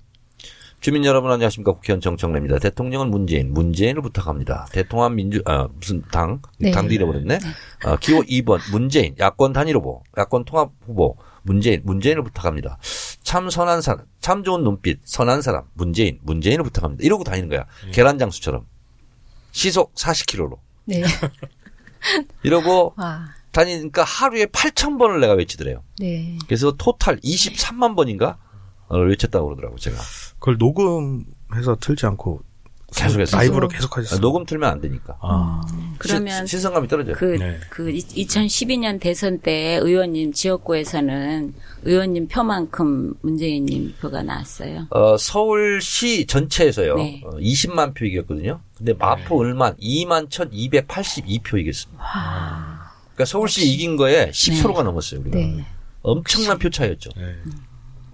주민 여러분 안녕하십니까 국회의원 정청래입니다. 대통령은 문재인, 문재인을 부탁합니다. 대통합 민주 아 무슨 당 네. 당도 잃어버렸네. 어, 기호 2번 문재인 야권 단일 후보, 야권 통합 후보 문재인, 문재인을 부탁합니다. 참 선한 사람, 참 좋은 눈빛, 선한 사람 문재인, 문재인을 부탁합니다. 이러고 다니는 거야. 계란 장수처럼 시속 40km로 네. 이러고 와. 다니니까 하루에 8천 번을 내가 외치더래요. 네. 그래서 토탈 23만 번인가 어, 외쳤다고 그러더라고 제가. 그걸 녹음해서 틀지 않고 계속해서. 라이브로 계속. 하셨어요. 아, 녹음 틀면 안 되니까. 아. 그러면 신, 선감이 떨어져요. 그, 네. 그 2012년 대선 때 의원님 지역구에서는 의원님 표만큼 문재인님 표가 나왔어요. 어, 서울시 전체에서요. 네. 어, 20만 표 이겼거든요. 근데 마포 을만 2만 1,282표 이겼습니다. 그러니까 서울시 이긴 거에 10%가 넘었어요. 우리가. 네. 엄청난 표 차이였죠. 네.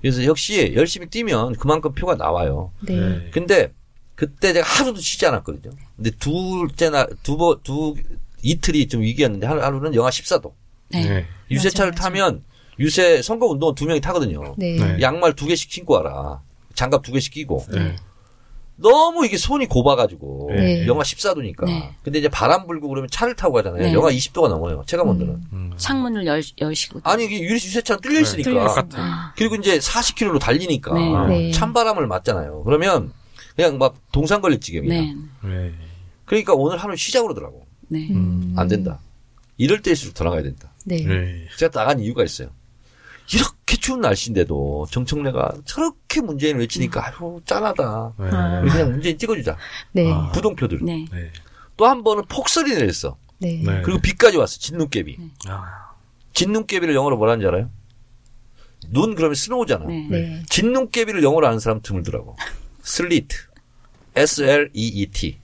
그래서 역시 열심히 뛰면 그만큼 표가 나와요. 네. 네. 근데 그때 제가 하루도 쉬지 않았거든요. 근데 둘째 날, 두 번, 두, 이틀이 좀 위기였는데 하루, 하루는 영하 14도. 네. 네. 유세차를 맞아, 맞아. 타면 유세 선거 운동은 두 명이 타거든요. 네. 네. 양말 두 개씩 신고 와라. 장갑 두 개씩 끼고. 네. 너무 이게 손이 곱아가지고 네. 영하 14도니까. 네. 근데 이제 바람 불고 그러면 차를 타고 가잖아요. 네. 영하 20도가 넘어요. 체감 온도는. 음. 창문을 열, 열시고. 아니 이게 유- 유세차는 뚫려 있으니까. 있으니까. 똑같아. 그리고 이제 40km로 달리니까 네. 네. 찬바람을 맞잖아요. 그러면 그냥 막 동상 걸릴 지경이야. 네. 네. 그러니까 오늘 하루 쉬자 그러더라고. 네. 음. 안 된다. 이럴 때일수록 더 나가야 된다. 네. 네. 제가 나간 이유가 있어요. 이렇게 추운 날씨인데도 정청래가 저렇게 문재인을 외치니까 아유 짠하다. 네. 우리 그냥 문재인 찍어주자. 네. 아. 부동표들. 네. 네. 또한 번은 폭설이 내렸어. 네. 네. 그리고 비까지 왔어. 진눈깨비. 아. 진눈깨비를 영어로 뭐라는지 알아요? 눈 그러면 snow잖아. 네. 네. 진눈깨비를 영어로 아는 사람 드물더라고. Sleet. S-L-E-E-T.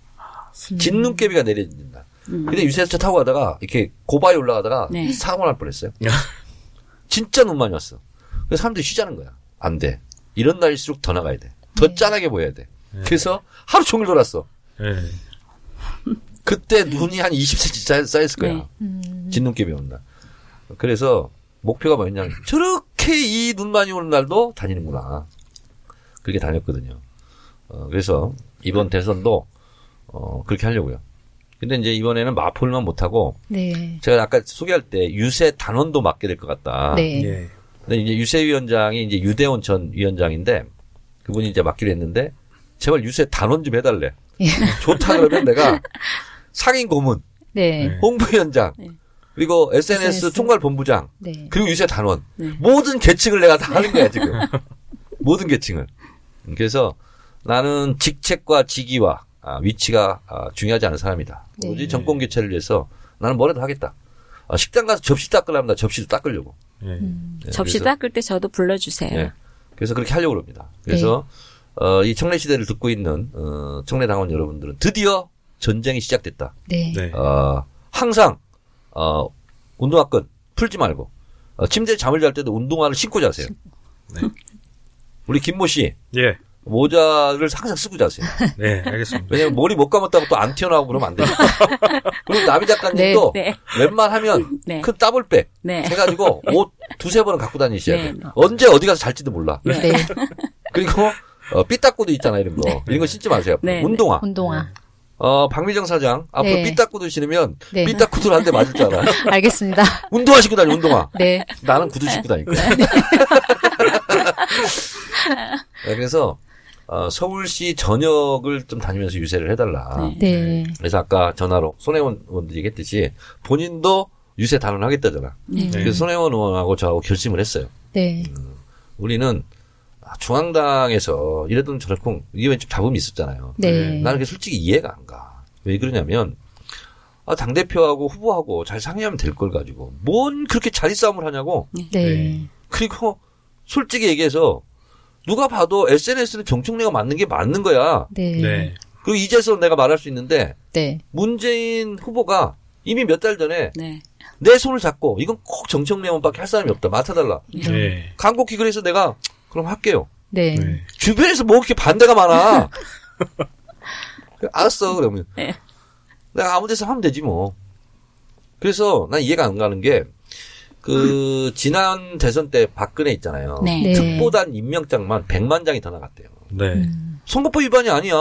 진눈깨비가 내려진다. 근데 유세차 타고 가다가 이렇게 고바에 올라가다가 네. 사고 날 뻔했어요. 진짜 눈 많이 왔어. 그래서 사람들이 쉬자는 거야. 안 돼. 이런 날일수록 더 나가야 돼. 더 짠하게 보여야 돼. 그래서 하루 종일 돌았어. 네. 그때 눈이 한 20cm 쌓였을 거야. 음. 진눈깨비 오는 날. 그래서 목표가 뭐였냐면 저렇게 이 눈 많이 오는 날도 다니는구나. 그렇게 다녔거든요. 어, 그래서 이번 대선도 어, 그렇게 하려고요. 근데 이제 이번에는 마포를만 못하고 네. 제가 아까 소개할 때 유세 단원도 맡게 될 것 같다. 네. 예. 근데 이제 유세 위원장이 이제 유대원 전 위원장인데 그분이 이제 맡기로 했는데 제발 유세 단원 좀 해달래. 예. 좋다 그러면 내가 상임 고문, 네. 네. 홍보위원장, 네. 그리고 SNS, SNS. 총괄 본부장, 네. 그리고 유세 단원 네. 모든 계층을 내가 다 하는 거야 지금 모든 계층을. 그래서 나는 직책과 직위와 아, 위치가 아, 중요하지 않은 사람이다. 네. 오직 정권 교체를 위해서 나는 뭐라도 하겠다. 아, 식당 가서 접시 닦으려면 나 접시도 닦으려고. 예. 네, 접시 그래서- 닦을 때 저도 불러주세요. 예. 그래서 그렇게 하려고 합니다. 그래서 어, 이 청래 시대를 듣고 있는 어, 청래 당원 여러분들은 드디어 전쟁이 시작됐다. 네. 네. 어, 항상 어, 운동화끈 풀지 말고 어, 침대에 잠을 잘 때도 운동화를 신고 자세요. 네. 우리 김모 씨 예. 모자를 항상 쓰고 자세요. 네, 알겠습니다. 왜냐면 머리 못 감았다고 또 안 튀어나오고 그러면 안 되니까. 그리고 나비 작가님도 네, 웬만하면 네. 큰 따블백 네. 해가지고 옷 두세 번은 갖고 다니셔야 네. 돼요. 언제 어디 가서 잘지도 몰라. 네. 그리고 어, 삐딱구도 있잖아 이런 거. 이런 거 신지 마세요. 네. 운동화. 운동화. 어, 박미정 사장 앞으로 네. 삐딱구도 신으면 네. 삐딱구들 한대 맞을 줄 알아. 알겠습니다. 운동화 신고 다니 운동화. 네. 나는 구두 신고 다닐 거야. 네, 그래서 어, 서울시 전역을 좀 다니면서 유세를 해달라. 네. 그래서 아까 전화로 손혜원 의원도 얘기했듯이 본인도 유세 단언하겠다잖아. 네. 그래서 손혜원 의원하고 저하고 결심을 했어요. 네. 우리는 중앙당에서 이래도 저렇고 이게 좀 잡음이 있었잖아요. 네. 나는 그게 솔직히 이해가 안 가. 왜 그러냐면 아, 당 대표하고 후보하고 잘 상의하면 될 걸 가지고 뭔 그렇게 자리 싸움을 하냐고. 네. 그리고 솔직히 얘기해서 누가 봐도 SNS는 정청래가 맞는 게 맞는 거야. 네. 네. 그리고 이제서 내가 말할 수 있는데 네. 문재인 후보가 이미 몇 달 전에 네. 내 손을 잡고 이건 꼭 정청래원밖에 할 사람이 없다. 맡아달라. 네. 간곡히 그래서 내가 그럼 할게요. 네. 네. 주변에서 뭐 이렇게 반대가 많아. 알았어, 그러면. 네. 내가 아무 데서 하면 되지, 뭐. 그래서 난 이해가 안 가는 게, 그, 지난 대선 때 박근혜 있잖아요. 네. 네. 특보단 임명장만 100만 장이 더 나갔대요. 네. 선거법 위반이 아니야.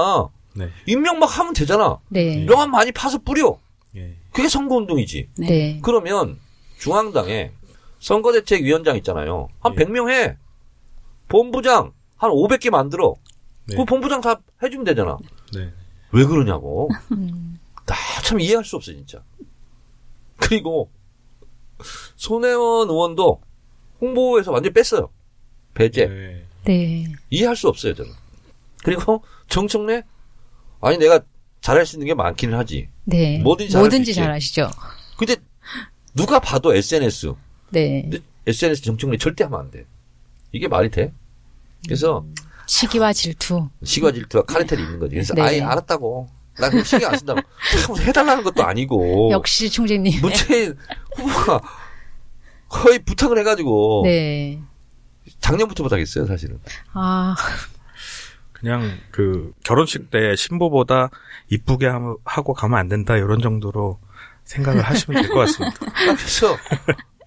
네. 임명 막 하면 되잖아. 네. 명함 많이 파서 뿌려. 예. 그게 선거운동이지. 네. 그러면 중앙당에 선거대책위원장 있잖아요. 한 네. 100명 해. 본부장 한 500개 만들어. 네. 그 본부장 다 해주면 되잖아. 네. 왜 그러냐고. 음. 나참 이해할 수 없어, 진짜. 그리고, 손혜원 의원도 홍보에서 완전히 뺐어요. 배제. 네. 네. 이해할 수 없어요, 저는. 그리고 정청래? 아니, 내가 잘할 수 있는 게 많기는 하지. 네. 뭐든지 잘할 수 뭐든지. 잘하시죠. 근데, 누가 봐도 SNS. 네. 근데 SNS 정청래 절대 하면 안 돼. 이게 말이 돼? 그래서, 시기와 질투. 시과 질투와 카르텔이 있는 거지. 그래서, 네. 아예 알았다고. 나 그거 신경 안 쓴다고. 참 해달라는 것도 아니고. 역시 총재님. 문재인 후보가 거의 부탁을 해가지고 네. 작년부터 부탁했어요 사실은. 아, 그냥 그 결혼식 때 신부보다 이쁘게 함- 하고 가면 안 된다 이런 정도로 생각을 하시면 될 것 같습니다. 그래서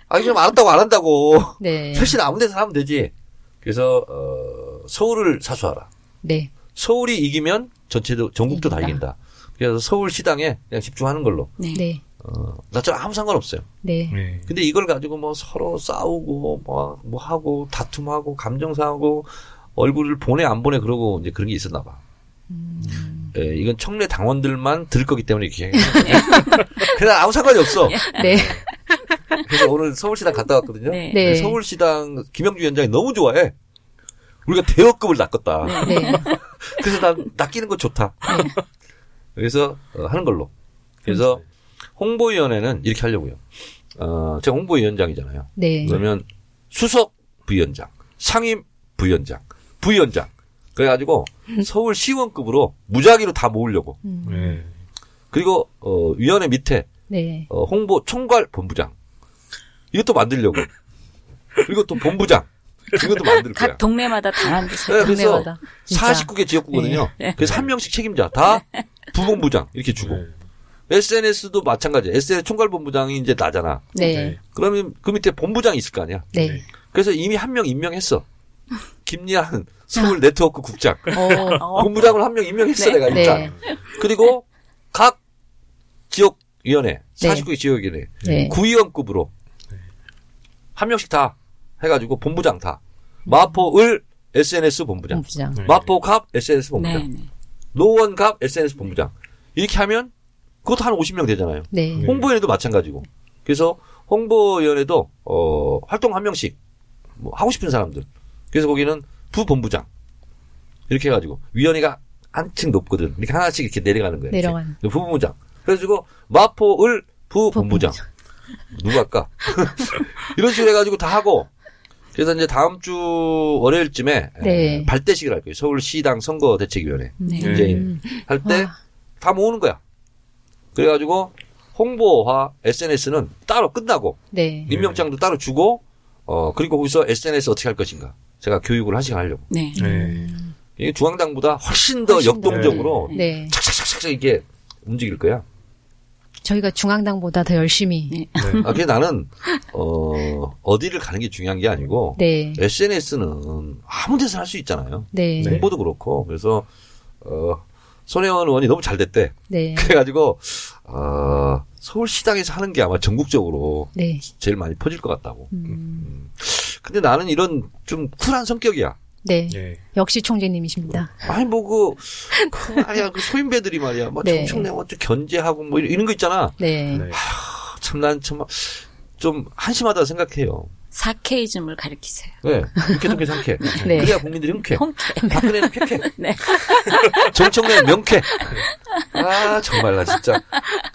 아니 좀 알았다고 안 한다고 네. 사실 아무 데서 하면 되지. 그래서 어, 서울을 사수하라. 네. 서울이 이기면 전체도 전국도 다 이긴다. 이긴다. 그래서 서울 시당에 그냥 집중하는 걸로. 네. 네. 어, 나저 아무 상관없어요. 네. 네. 근데 이걸 가지고 뭐 서로 싸우고 뭐, 뭐 하고 다툼하고 감정 상하고 얼굴을 보내 안 보내 그러고 이제 그런 게 있었나 봐. 예, 이건 청래 당원들만 들을 거기 때문에 이렇게. 그냥 아무 상관이 없어. 네. 그래서 오늘 서울시당 갔다 왔거든요. 네. 네. 서울시당 김영주 위원장이 너무 좋아해. 우리가 대여급을 낚았다. 네. 그래서 난 낚이는 거 좋다. 그래서 어, 하는 걸로. 그래서 홍보위원회는 이렇게 하려고요. 어, 제가 홍보위원장이잖아요. 네. 그러면 수석 부위원장, 상임 부위원장, 부위원장. 그래가지고 서울 시원급으로 무작위로 다 모으려고. 네. 그리고 어, 위원회 밑에 네. 어, 홍보 총괄 본부장. 이것도 만들려고. 그리고 또 본부장. 이것도 만들 거야. 각 동네마다 다 만드세요. 네, 그래서 동네마다. 진짜. 49개 지역구거든요. 네. 그래서 한 명씩 책임자. 다 부본부장 이렇게 주고. 네. SNS도 마찬가지. SNS 총괄본부장이 이제 나잖아. 네. 그러면 그 밑에 본부장이 있을 거 아니야. 네. 그래서 이미 한 명 임명했어. 김리한 서울 네트워크 국장. 어. 본부장을 한 명 임명했어 네. 내가 일단. 네. 그리고 각 지역 위원회, 네. 49개 지역위원회, 네. 구의원급으로 한 명씩 다 해가지고 본부장 다. 마포을 SNS 본부장, 본부장. 네. 마포갑 SNS 본부장, 네, 네. 노원갑 SNS 본부장. 이렇게 하면 그것도 한 50명 되잖아요. 네. 홍보위원회도 마찬가지고. 그래서 홍보위원회도 어, 활동 한 명씩 뭐 하고 싶은 사람들. 그래서 거기는 부본부장. 이렇게 해가지고 위원회가 한층 높거든. 이렇게 하나씩 이렇게 내려가는 거예요. 내려가는. 이렇게. 부부장. 그래가지고 마포을 부본부장. 누가 할까? 이런 식으로 해가지고 다 하고 그래서 이제 다음 주 월요일쯤에 네. 발대식을 할 거예요. 서울시당 선거대책위원회 네. 문재인 할때 와. 다 모으는 거야. 그래가지고 홍보와 SNS는 따로 끝나고 네. 임명장도 따로 주고 어 그리고 거기서 SNS 어떻게 할 것인가 제가 교육을 한 시간 하려고 네. 네. 이게 중앙당보다 훨씬 더 훨씬 역동적으로 네. 착착착착 이게 움직일 거야. 저희가 중앙당보다 더 열심히. 네. 아, 그래 나는 어 어디를 가는 게 중요한 게 아니고 네. SNS는 아무 데서 할 수 있잖아요. 네. 네. 홍보도 그렇고 그래서 어 손혜원 의원이 너무 잘 됐대. 네. 그래가지고 어 서울시당에서 하는 게 아마 전국적으로 네. 제일 많이 퍼질 것 같다고. 음. 음. 근데 나는 이런 좀 쿨한 성격이야. 네. 예. 역시 총재님이십니다. 아니 뭐 그 그 말이야 그 소인배들이 말이야 뭐 네. 정청래 뭐좀 견제하고 뭐 이런 거 있잖아. 네. 네. 참난 참 좀 한심하다 생각해요. 사케이즘을 가리키세요. 왜? 이렇게 동게 상쾌. 네. 그래야 국민들이 흔쾌. 홍케. 박근혜는 쾌쾌. 네. 정청래는 명쾌. 아 정말 나 진짜.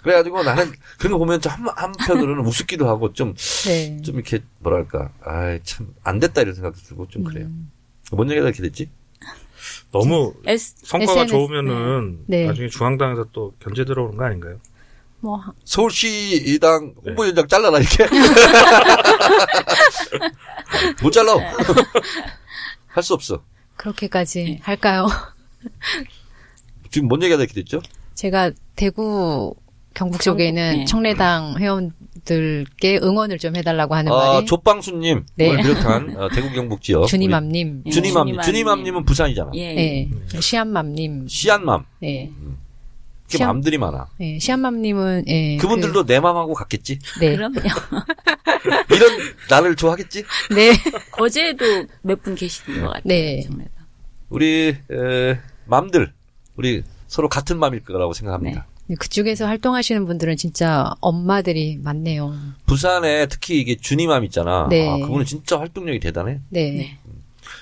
그래가지고 나는 그런 거 보면 좀 한, 한편으로는 우습기도 하고 좀좀 네. 이렇게 뭐랄까. 아 참 안 됐다 이런 생각도 들고 좀 그래요. 음. 뭔 얘기가 이렇게 됐지? 너무 S, 성과가 SNS. 좋으면은 네. 나중에 중앙당에서 또 견제 들어오는 거 아닌가요? 뭐 서울시당 네. 홍보위원장 잘라라 이렇게. 못 잘라. 할 수 없어. 그렇게까지 할까요? 지금 뭔 얘기가 이렇게 됐죠? 제가 대구 경북 쪽에는 네. 청래당 회원 들께 응원을 좀 해달라고 하는 아, 말이 조빵수님 네. 을 비롯한 어, 대구 경북 지역 주님맘님, 예, 주님맘님 주님맘님. 주님맘님은 부산이잖아. 예. 네, 시안맘님, 시안맘 네, 이렇게 시안- 맘들이 많아. 네, 시안맘님은 예, 그분들도 내 맘하고 같겠지. 그, 네, 그럼요. 이런 나를 좋아하겠지. 네, 어제도 몇 분 계시는 것 같아요. 네. 정말. 우리 에, 맘들 우리 서로 같은 맘일 거라고 생각합니다. 그쪽에서 활동하시는 분들은 진짜 엄마들이 많네요. 부산에 특히 이게 주님맘 있잖아. 네. 아, 그분은 진짜 활동력이 대단해. 네, 네.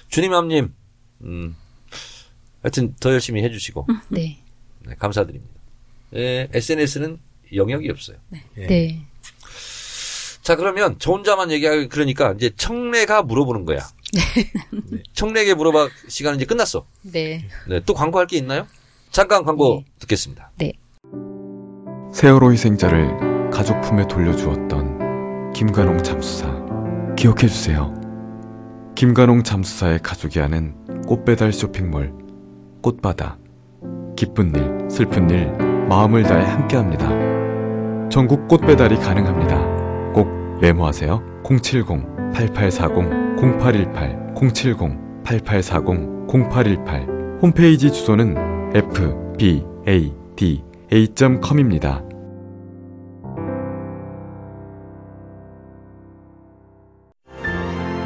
주님맘님, 음, 하여튼 더 열심히 해주시고 네, 네, 감사드립니다. 예, SNS는 영역이 없어요. 예. 네, 자 그러면 저 혼자만 얘기하기 그러니까 이제 청래가 물어보는 거야. 네. 청래에게 물어봐 시간은 이제 끝났어. 네, 네, 또 광고할 게 있나요? 잠깐 광고 네. 듣겠습니다. 세월호 희생자를 가족 품에 돌려주었던 김관홍 잠수사 기억해 주세요. 김관홍 잠수사의 가족이 하는 꽃배달 쇼핑몰 꽃바다 기쁜 일, 슬픈 일, 마음을 다해 함께합니다. 전국 꽃배달이 가능합니다. 꼭 메모하세요. 070-8840-0818 070-8840-0818 홈페이지 주소는 fbada.com입니다.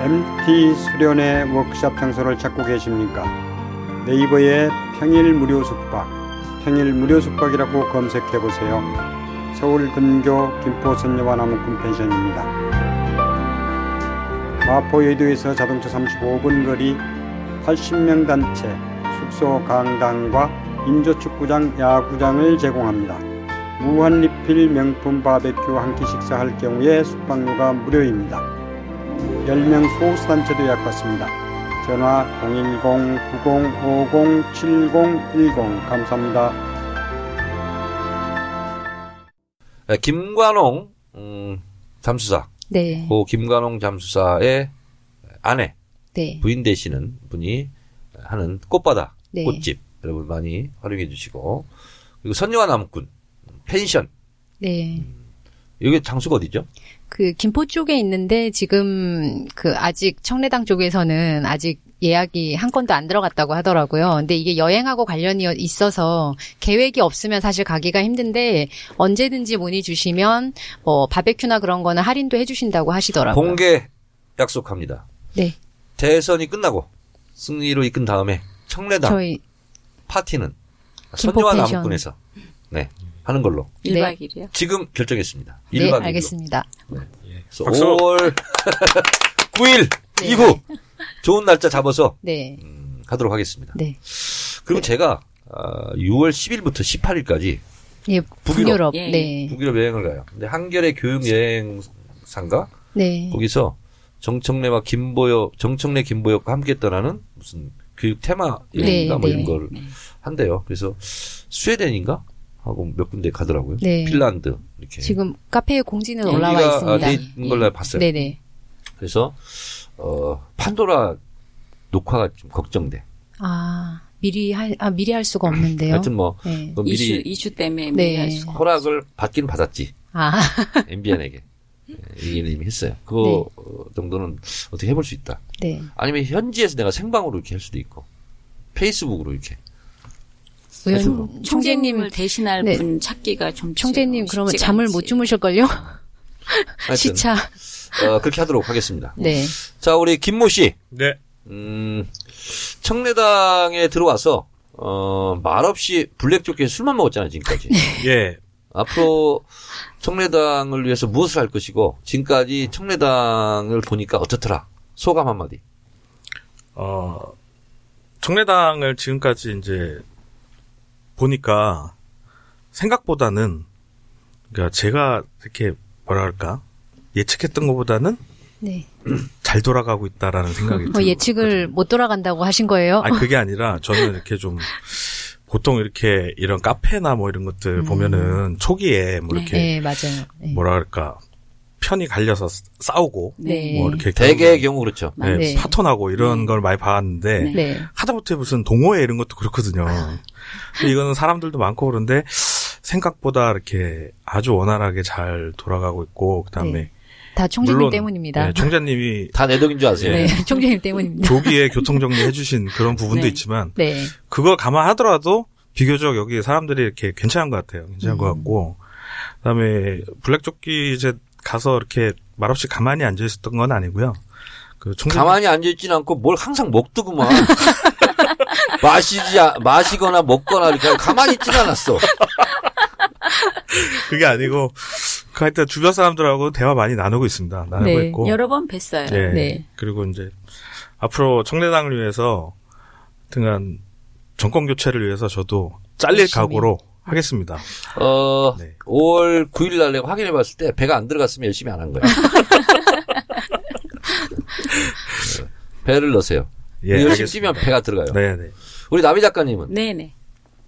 MT 수련회 워크샵 장소를 찾고 계십니까? 네이버에 평일 무료 숙박, 평일 무료 숙박이라고 검색해 보세요. 서울 근교 김포 선녀와 나무꾼 펜션입니다. 마포 여의도에서 자동차 35분 거리 80명 단체 숙소 강당과 인조축구장 야구장을 제공합니다. 무한 리필 명품 바베큐 한 끼 식사할 경우에 숙박료가 무료입니다. 10명 소수단체도 예약받습니다. 전화 010-9050-7010 감사합니다. 네, 김관홍 음, 잠수사, 네, 그 김관홍 잠수사의 아내 네, 부인 되시는 분이 하는 꽃바다 네. 꽃집 여러분 많이 활용해 주시고 그리고 선녀와 나무꾼 펜션 네. 여기 장소가 어디죠? 그 김포 쪽에 있는데 지금 그 아직 청래당 쪽에서는 아직 예약이 한 건도 안 들어갔다고 하더라고요. 근데 이게 여행하고 관련이 있어서 계획이 없으면 사실 가기가 힘든데 언제든지 문의 주시면 뭐 바베큐나 그런 거는 할인도 해주신다고 하시더라고요. 공개 약속합니다. 네, 대선이 끝나고 승리로 이끈 다음에 청래당 저희 파티는 김포 선녀와. 나무꾼에서 네 하는 걸로 1박 2일이요? 지금 결정했습니다. 네 1박 2일로. 알겠습니다. 그래서 박수. 5월 9일 네. 이후 좋은 날짜 잡아서 네, 음, 가도록 하겠습니다. 네. 그리고 제가 아, 6월 10일부터 18일까지 예, 북유럽. 북유럽. 예. 네. 북유럽 여행을 가요. 근데 한겨레 교육 여행 상가 네. 거기서 정청래와 김보엽, 정청래 김보엽과 함께 떠나는 무슨 교육 테마 여행인가 네, 뭐 네. 이런 걸 한대요. 그래서 스웨덴인가 하고 몇 군데 가더라고요. 네. 핀란드 이렇게. 지금 카페에 공지는 네, 올라와 있습니다. 아, 돼 있는 걸로 봤어요. 네네. 그래서 어 판도라 녹화가 좀 걱정돼. 아, 미리 할, 아, 미리 할 수가 없는데요. 하여튼 뭐 네. 뭐 이슈 미리 이슈 때문에 네. 미리 할 수. 허락을 받긴 받았지. 아, MBN에게. 얘기를 이미 했어요. 그거 어, 정도는 어떻게 해볼 수 있다. 네. 아니면 현지에서 내가 생방으로 이렇게 할 수도 있고 페이스북으로 이렇게 의원 총재님을 총재님, 대신할 네. 분 찾기가 좀 총재님 쉽지가 그러면 잠을 않지. 못 주무실걸요? 시차. 어, 그렇게 하도록 하겠습니다. 네. 자 우리 김모 씨, 네. 음, 청래당에 들어와서 어, 말없이 블랙 조끼에 술만 먹었잖아요 지금까지. 예. 앞으로 청래당을 위해서 무엇을 할 것이고 지금까지 청래당을 보니까 어떻더라 소감 한마디. 어, 청래당을 지금까지 이제 보니까 생각보다는 그러니까 제가 이렇게 뭐랄까 예측했던 것보다는 네. 잘 돌아가고 있다라는 생각이 뭐 예측을 못 돌아간다고 하신 거예요? 아니 그게 아니라 저는 이렇게 좀 보통 이렇게 이런 카페나 뭐 이런 것들 보면은 초기에 뭐 이렇게 네, 맞아요. 네. 뭐라 그럴까 편이 갈려서 싸우고 네. 뭐 이렇게 대개의 경우 그렇죠. 네, 네. 파토나고 이런 걸 많이 봐왔는데 네. 네. 하다못해 무슨 동호회 이런 것도 그렇거든요. 근데 이거는 사람들도 많고 그런데 생각보다 이렇게 아주 원활하게 잘 돌아가고 있고 그다음에 네. 다 총재님 물론 때문입니다. 네, 총재님이 다 내 덕인 줄 아세요. 네, 총재님 때문입니다. 조기에 교통 정리해 주신 그런 부분도 네. 있지만 네. 그걸 감안하더라도 비교적 여기 사람들이 이렇게 괜찮은 것 같아요. 괜찮은 음. 것 같고 그다음에 블랙조끼 이제 가서 이렇게 말없이 가만히 앉아 있었던 건 아니고요. 그 총재 가만히 앉아있지는 않고 뭘 항상 먹더구만. 마시지, 아- 마시거나 먹거나 이렇게 가만히 있진 않았어. 그게 아니고 그 하여튼 주변 사람들하고 대화 많이 나누고 있습니다. 나누고 네. 있고. 여러 번 뵀어요. 예. 네. 그리고 이제 앞으로 청래당을 위해서 등한 정권 교체를 위해서 저도 잘릴. 각오로 하겠습니다. 어, 네. 5월 9일 날 내가 확인해 봤을 때 배가 안 들어갔으면 열심히 안 한 거야. 네. 배를 넣으세요. 예, 열심히 알겠습니다. 뛰면 배가 들어가요. 네, 네. 우리 나비 작가님은 네 네.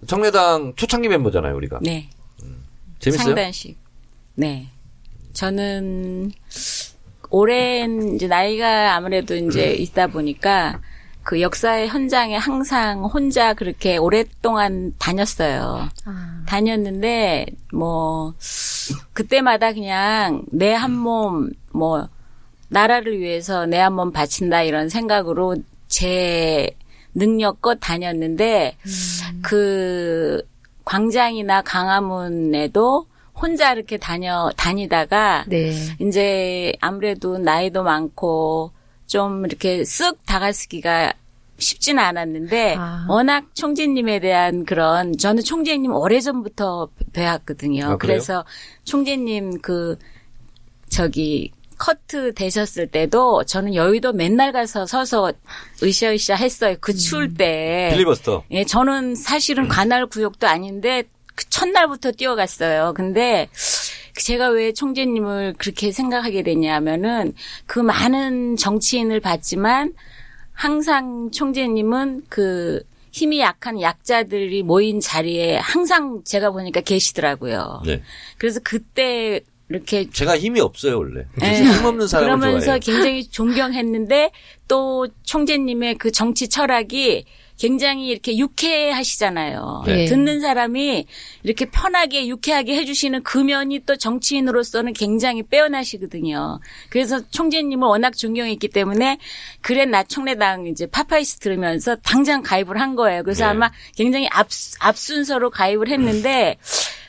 청래당 초창기 멤버잖아요, 우리가. 네. 재밌어요? 상단식. 네. 저는 오랜 이제 나이가 아무래도 이제 있다 보니까 그 역사의 현장에 항상 혼자 그렇게 오랫동안 다녔어요. 아, 다녔는데 뭐 그때마다 그냥 내 한 몸 뭐 나라를 위해서 내 한 몸 바친다 이런 생각으로 제 능력껏 다녔는데 그 광장이나 강화문에도 혼자 이렇게 다녀 다니다가 네. 이제 아무래도 나이도 많고 좀 이렇게 쓱 다가서기가 쉽지는 않았는데 아. 워낙 총재님에 대한 그런 저는 총재님 오래전부터 배웠거든요. 아? 그래서 총재님 그 저기 커트 되셨을 때도 저는 여의도 맨날 가서 서서 으쌰으쌰 했어요. 그 추울 때. 빌리버스터. 예, 저는 사실은 관할 구역도 아닌데 그 첫날부터 뛰어갔어요. 근데 제가 왜 총재님을 그렇게 생각하게 되냐면은 그 많은 정치인을 봤지만 항상 총재님은 그 힘이 약한 약자들이 모인 자리에 항상 제가 보니까 계시더라고요. 네. 그래서 그때 이렇게 제가 힘이 없어요, 원래. 예. 그래서 힘없는 사람을 그러면서 좋아해요. 굉장히 존경했는데 또 총재님의 그 정치 철학이 굉장히 이렇게 유쾌하시잖아요. 네. 듣는 사람이 이렇게 편하게 유쾌하게 해주시는 그 면이 또 정치인으로서는 굉장히 빼어나시거든요. 그래서 총재님을 워낙 존경했기 때문에 그래 나 청래당 이제 파파이스 들으면서 당장 가입을 한 거예요. 그래서 네. 아마 굉장히 앞, 앞순서로 가입을 했는데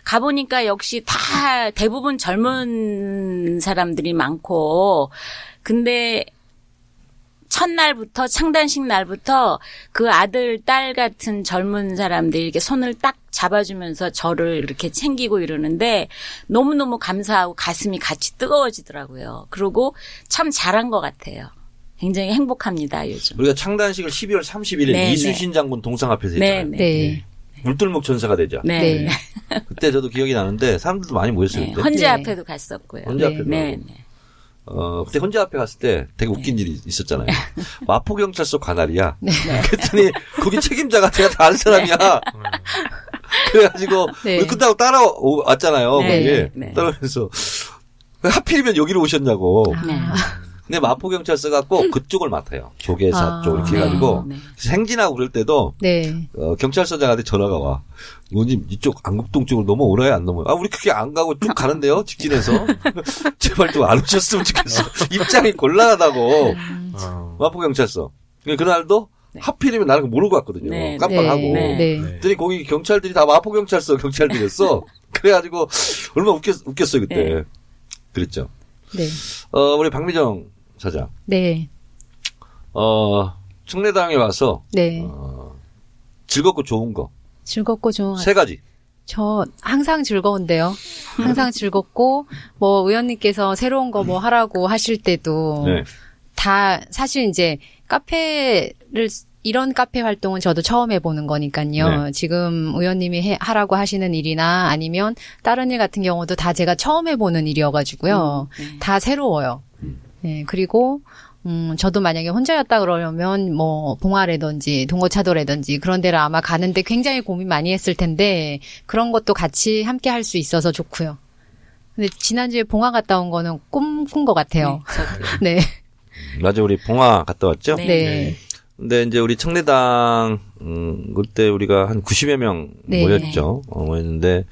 가보니까 역시 다 대부분 젊은 사람들이 많고 근데 첫날부터 창단식 날부터 그 아들 딸 같은 젊은 사람들이 이렇게 손을 딱 잡아주면서 저를 이렇게 챙기고 이러는데 너무너무 감사하고 가슴이 같이 뜨거워지더라고요. 그리고 참 잘한 것 같아요. 굉장히 행복합니다 요즘. 우리가 창단식을 12월 31일 네, 이순신 장군 동상 앞에서 네, 했잖아요. 네. 네. 물들목 전사가 되죠. 네. 네. 그때 저도 기억이 나는데 사람들도 많이 모였어요. 네. 그때. 헌재 네. 앞에도 갔었고요. 헌재 네. 앞에도. 네, 네. 어, 그때 혼자 앞에 갔을 때 되게 웃긴 일이 있었잖아요. 마포경찰서 관할이야. 그랬더니 거기 책임자가 제가 다 아는 사람이야. 그래가지고 네. 끝나고 따라왔잖아요. 네. 거기. 네. 따라오면서 왜 하필이면 여기로 오셨냐고. 네. 근데 마포경찰서가 꼭 그쪽을 맡아요. 조계사 아. 쪽 이렇게 네. 해가지고 네. 그래서 행진하고 그럴 때도 네. 어, 경찰서장한테 전화가 와. 의원님 이쪽 안국동 쪽으로 넘어오나요? 안 넘어요? 아 우리 그게 안 가고 쭉 가는데요? 직진해서 제발 좀 안 오셨으면 좋겠어. 입장이 곤란하다고 어. 마포경찰서. 그날도 하필이면 나는 모르고 왔거든요. 네. 깜빡하고. 네. 네. 그랬더니 거기 경찰들이 다 마포경찰서 경찰들이었어. 그래가지고 얼마나 웃겼, 웃겼어요 그때. 네. 그랬죠. 네. 어 우리 박미정 사장. 네. 어 청래당에 와서 네. 어, 즐겁고 좋은 거세 즐겁고 좋은 가지. 저 항상 즐거운데요. 항상 즐겁고 뭐 의원님께서 새로운 거 뭐 하라고 하실 때도 네. 다 사실 이제 카페를 이런 카페 활동은 저도 처음 해보는 거니까요. 네. 지금 의원님이 해- 하라고 하시는 일이나 아니면 다른 일 같은 경우도 다 제가 처음 해보는 일이어가지고요. 네. 다 새로워요. 네, 그리고 음, 저도 만약에 혼자였다 그러려면 뭐 봉화라든지 동거차도라든지 그런 데를 아마 가는데 굉장히 고민 많이 했을 텐데 그런 것도 같이 함께 할 수 있어서 좋고요. 근데 지난주에 봉화 갔다 온 거는 꿈꾼 것 같아요. 네. 맞아 우리 봉화 갔다 왔죠. 네. 네. 근데 이제 우리 청래당 음 그때 우리가 한 90여 명 네. 모였죠. 어, 모였는데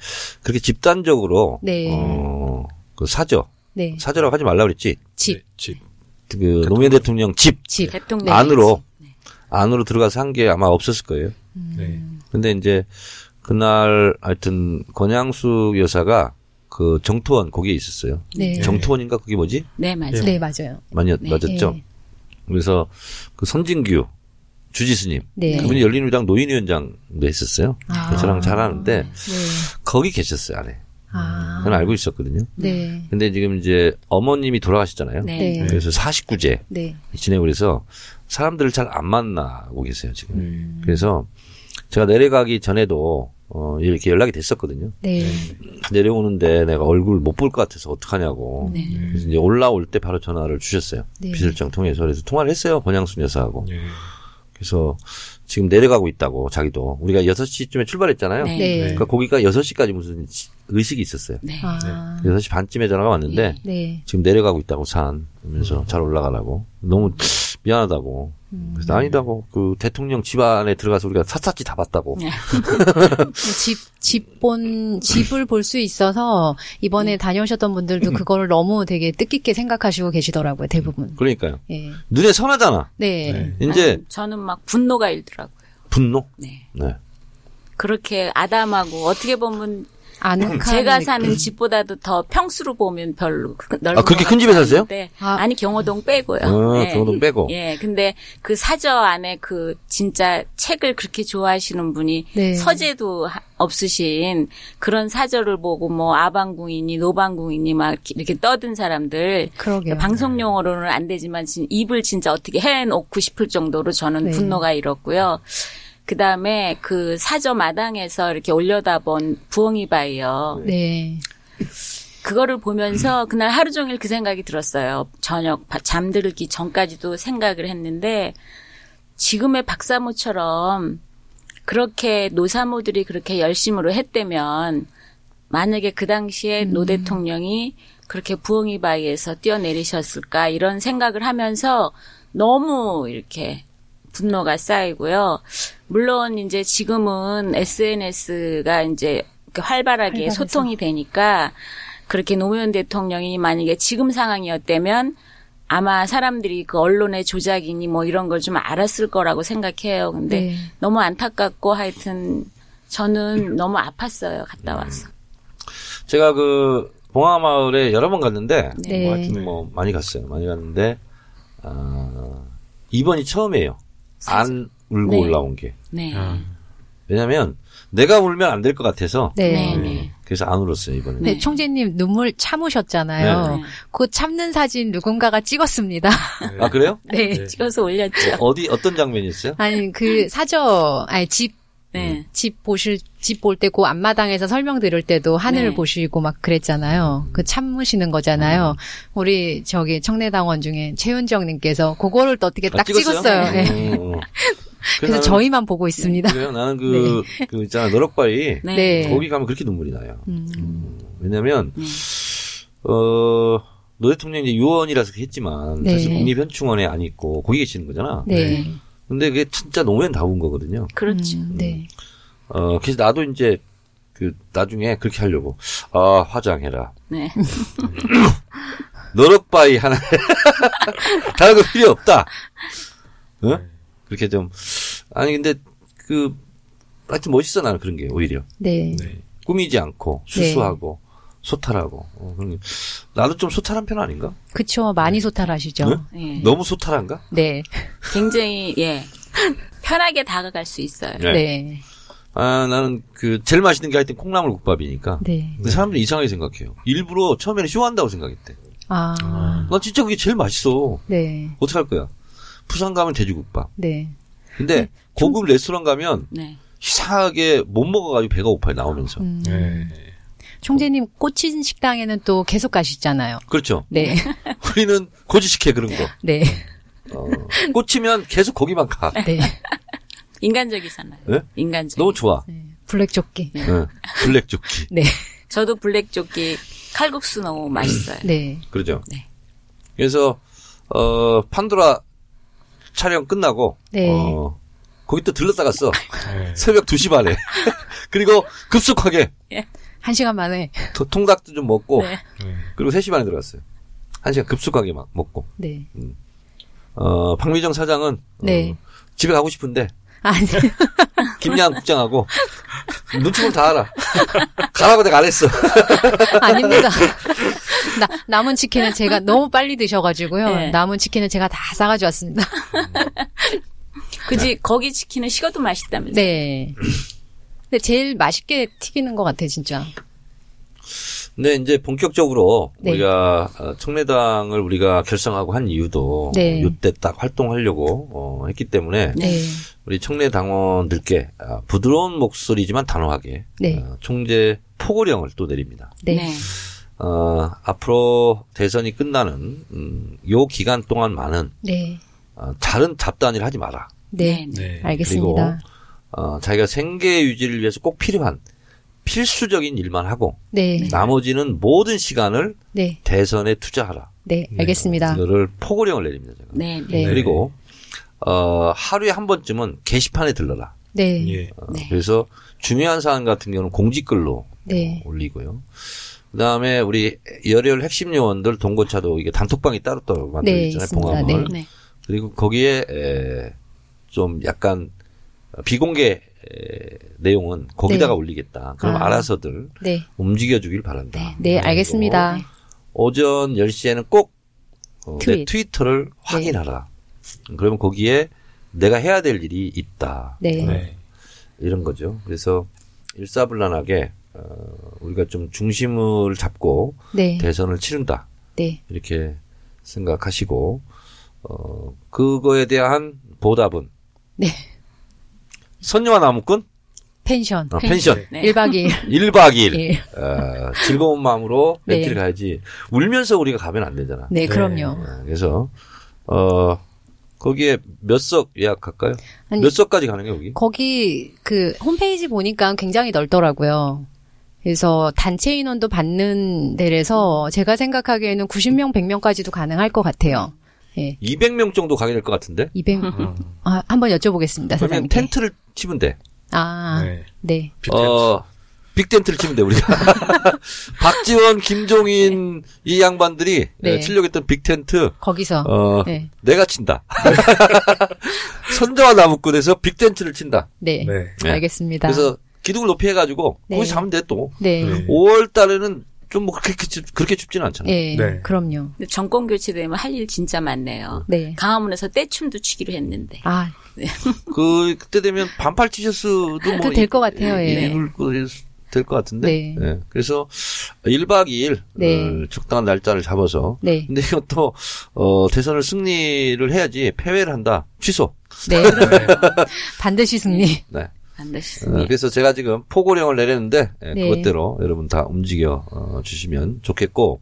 그렇게 집단적으로 네. 어 그 사저 네. 사저라고 하지 말라 그랬지. 집, 집. 그 노무현 대통령 집 집. 대통령 네. 안으로 안으로 들어가서 한 게 아마 없었을 거예요. 네. 근데 이제 그날 하여튼 권양숙 여사가 그 정토원 거기에 있었어요. 네. 정토원인가 그게 뭐지? 네, 맞아요. 네, 맞아요. 많이 네. 맞았죠. 네. 그래서 그 선진규 주지스님 네. 그분이 열린우리당 노인위원장도 했었어요. 아. 저랑 잘 아는데 네. 거기 계셨어요 안에. 아. 그건 알고 있었거든요. 네. 근데 지금 이제 어머님이 돌아가셨잖아요. 네. 네. 그래서 49제 네. 지내고 그래서 사람들을 잘 안 만나고 계세요 지금. 음. 그래서 제가 내려가기 전에도 어 이렇게 연락이 됐었거든요. 네. 내려오는데 내가 얼굴 못 볼 것 같아서 어떡하냐고. 네. 그래서 이제 올라올 때 바로 전화를 주셨어요. 네. 비서장 통해서 그래서 통화를 했어요. 권양순 여사하고. 예. 그래서 지금 내려가고 있다고 자기도 우리가 6시쯤에 출발했잖아요. 네. 네. 그러니까 거기가 6시까지 무슨 의식이 있었어요. 네. 아. 6시 반쯤에 전화가 왔는데 네. 지금 내려가고 있다고 산 그러면서 잘 올라가라고 너무 미안하다고 그래서 아니다고 그 대통령 집 안에 들어가서 우리가 샅샅이 다 봤다고 네. 집, 집 본, 집을 볼 수 있어서 이번에 다녀오셨던 분들도 그거를 너무 되게 뜻깊게 생각하시고 계시더라고요, 대부분. 그러니까 예. 눈에 선하잖아 네. 이제 아니, 저는 막 분노가 일더라고요. 분노 네. 네. 그렇게 아담하고 어떻게 보면 아늑한. 제가 느낌. 사는 집보다도 더 평수로 보면 별로 그- 넓은 아, 그렇게 것큰 집에 사세요? 않은데, 아. 아니 경호동 빼고요. 아, 경호동 빼고. 예, 근데 그 사저 안에 그 진짜 책을 그렇게 좋아하시는 분이 네. 서재도 하- 없으신 그런 사저를 보고 뭐 아방궁이니 노방궁이니 막 이렇게 떠든 사람들 그러게요. 방송 용어로는 안 되지만 진- 입을 진짜 어떻게 해 놓고 싶을 정도로 저는 네. 분노가 일었고요. 그 다음에 그 사저 마당에서 이렇게 올려다본 부엉이 바위요. 네. 그거를 보면서 그날 하루 종일 그 생각이 들었어요. 저녁 바- 잠들기 전까지도 생각을 했는데 지금의 박사모처럼 그렇게 노사모들이 그렇게 열심으로 했다면 만약에 그 당시에 노 대통령이 그렇게 부엉이 바위에서 뛰어내리셨을까 이런 생각을 하면서 너무 이렇게 분노가 쌓이고요. 물론 이제 지금은 SNS가 이제 활발하게 활발해서. 소통이 되니까 그렇게 노무현 대통령이 만약에 지금 상황이었다면 아마 사람들이 그 언론의 조작이니 뭐 이런 걸 좀 알았을 거라고 생각해요. 근데 네. 너무 안타깝고 하여튼 저는 너무 아팠어요. 갔다 와서. 제가 그 봉화마을에 여러 번 갔는데 네. 뭐 하여튼 뭐 많이 갔어요. 많이 갔는데 아, 이번이 처음이에요. 안 울고 네. 올라온 게. 네. 아. 왜냐면 내가 울면 안 될 것 같아서 네. 네. 네. 그래서 안 울었어요 이번에. 네, 네. 총재님 눈물 참으셨잖아요. 네. 그 참는 사진 누군가가 찍었습니다. 아 그래요? 네. 네. 찍어서 올렸죠. 어디 어떤 장면이었어요? 아니 그 사저 아니 집 네. 집 보실 집 볼 때 그 앞마당에서 설명 들을 때도 하늘 네. 보시고 막 그랬잖아요. 그 참으시는 거잖아요. 우리 저기 청내당원 중에 최윤정 님께서 그거를 또 어떻게 아, 딱 찍었어요. 네. 어, 어. 그래서 나는- 저희만 보고 있습니다. 그래요. 나는 그, 그 있잖아 너럭바위 네. 네. 거기 가면 그렇게 눈물이 나요. 음. 왜냐면 네. 어. 노 대통령이 이제 유언이라서 했지만 네. 사실 국립현충원에 안 있고 거기 계시는 거잖아. 네. 근데 그게 진짜 노무현 다운 거거든요. 그렇죠. 음, 네. 어 그래서 나도 이제 그 나중에 그렇게 하려고 아 화장해라. 네. 너럭바위 하나 다른 거 필요 없다. 어? 그렇게 좀 아니 근데 그 하여튼 멋있어 나는 그런 게 오히려 네. 꾸미지 않고 수수하고 소탈하고 어. 나도 좀 소탈한 편 아닌가? 그쵸. 많이 소탈하시죠. 네. 너무 소탈한가? 네. 굉장히 예 편하게 다가갈 수 있어요. 네. 네. 아 나는 그 제일 맛있는 게 하여튼 콩나물 국밥이니까. 네. 근데 사람들이 이상하게 생각해요. 일부러 처음에는 쇼한다고 생각했대. 아. 난 진짜 그게 제일 맛있어. 네. 어떻게 할 거야? 부산 가면 돼지국밥. 네. 근데 고급 레스토랑 가면 네. 이상하게 못 먹어가지고 배가 고파요 나오면서. 음. 네. 총재님 꽂힌 식당에는 또 계속 가시잖아요. 그렇죠. 네. 우리는 고지식해 그런 거. 네. 어, 꽂히면 계속 거기만 가. 네. 인간적이잖아요. 네? 인간적. 너무 좋아. 네. 블랙 조끼. 응. 블랙 조끼. 네. 저도 블랙 조끼 칼국수 너무 맛있어요. 네. 그러죠. 네. 그래서 어 판도라 촬영 끝나고 네. 어 거기 또 들렀다 갔어. 네. 새벽 2시 반에. 그리고 급속하게 한 시간 만에. 도- 통닭도 좀 먹고 네. 그리고 3시 반에 들어갔어요. 한 시간 급속하게 막 먹고. 네. 어 박미정 사장은 어, 네. 집에 가고 싶은데 아니. 김양 국장하고 눈치 보면 다 알아. 가라고 내가 안 했어. 아닙니다. 나, 남은 치킨은 제가 너무 빨리 드셔가지고요. 네. 남은 치킨은 제가 다 싸가지고 왔습니다. 그지 거기 치킨은 식어도 맛있다면서. 네. 근데 제일 맛있게 튀기는 것 같아요, 진짜. 근데 이제 본격적으로 네. 우리가 어, 청래당을 우리가 결성하고 한 이유도 네. 어, 이때 딱 활동하려고 어, 했기 때문에 네. 우리 청래 당원들께 아, 부드러운 목소리지만 단호하게 네. 어, 총재 포고령을 또 내립니다. 네. 네. 어, 앞으로 대선이 끝나는 음, 요 기간 동안만은 네. 어, 다른 잡다한 하지 마라. 네. 네. 알겠습니다. 어, 자기가 생계 유지를 위해서 꼭 필요한 필수적인 일만 하고 네. 나머지는 모든 시간을 네. 대선에 투자하라. 네. 알겠습니다. 이거를 포고령을 내립니다. 제가. 네. 네. 그리고 어, 하루에 한 번쯤은 게시판에 들러라. 네. 예. 어, 네. 그래서 중요한 사안 같은 경우는 공직글로 네. 어, 올리고요. 그다음에 우리 열혈 핵심 요원들 동고차도 이게 단톡방이 따로 따로 만들어 네, 있잖아요. 있습니다. 봉화마을. 네. 그리고 거기에 에, 좀 약간 비공개 에, 내용은 거기다가 네. 올리겠다. 그럼 아. 알아서들 네. 움직여주길 바란다. 네. 알겠습니다. 오전 10시에는 꼭 어, 내 트윗. 트위터를 확인하라. 그러면 거기에 내가 해야 될 일이 있다. 네. 네. 이런 거죠. 그래서 일사불란하게 어, 우리가 좀 중심을 잡고 네. 대선을 치른다. 네. 이렇게 생각하시고 어, 그거에 대한 보답은 네. 선녀와 나무꾼 펜션. 어, 펜션 네. 1박 2일. 1박 2일 예. 어, 즐거운 마음으로 네. 렌트를 가야지 울면서 우리가 가면 안 되잖아. 네, 그럼요. 어, 그래서 어 거기에 몇 석 예약할까요? 아니, 몇 석까지 가는 게 여기? 거기 그 홈페이지 보니까 굉장히 넓더라고요. 그래서 단체 인원도 받는 데라서 제가 생각하기에는 90명, 100명까지도 가능할 것 같아요. 예. 200명 정도 가게 될 것 같은데. 200, 아, 한번 여쭤보겠습니다, 음. 그러면 사장님. 텐트를 치면 돼. 아, 네. 네. 어, 빅텐트를 치면 돼, 우리가. 박지원, 김종인, 이 양반들이 네. 네. 치려고 했던 빅텐트, 거기서. 어, 네. 내가 친다. 선저와 나무꾼에서 빅텐트를 친다. 네. 네. 네. 알겠습니다. 그래서 기둥을 높이 해가지고, 네. 거기서 자면 돼, 또. 네. 네. 5월 달에는 좀 뭐 그렇게, 춥- 그렇게 춥지는 않잖아. 예. 네. 그럼요. 정권 교체되면 할 일 진짜 많네요. 네. 강화문에서 떼춤도 추기로 했는데. 아, 그, 그때 되면 반팔 티셔츠도 뭐. 그거 될것 같아요, 예. 입을 거될것 같은데. 네. 예, 그래서 1박 2일 네. 어, 적당한 날짜를 잡아서. 네. 근데 이것도 어, 대선을 승리를 해야지 패배를 한다. 취소. 네. 반드시 승리. 네. 반드시 어, 승리. 그래서 제가 지금 포고령을 내렸는데 예, 네. 그것대로 여러분 다 움직여 어, 주시면 좋겠고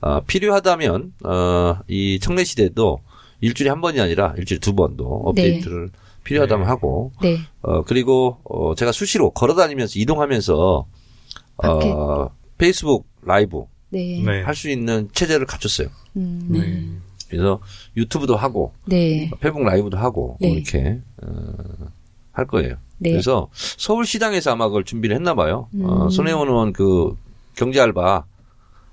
어, 필요하다면 어, 이 청래 시대도 일주일에 한 번이 아니라 일주일에 두 번도 업데이트를 필요하다면 하고 네. 어, 그리고, 어, 제가 수시로 걸어 다니면서 이동하면서. 어, 페이스북 라이브 네. 네. 할수 있는 체제를 갖췄어요. 음, 네. 그래서 유튜브도 하고, 네. 페북 라이브도 하고, 네. 이렇게, 어, 할 거예요. 네. 그래서 서울시당에서 아마 그걸 준비를 했나 봐요. 어, 음. 손혜원 의원 그 경제 알바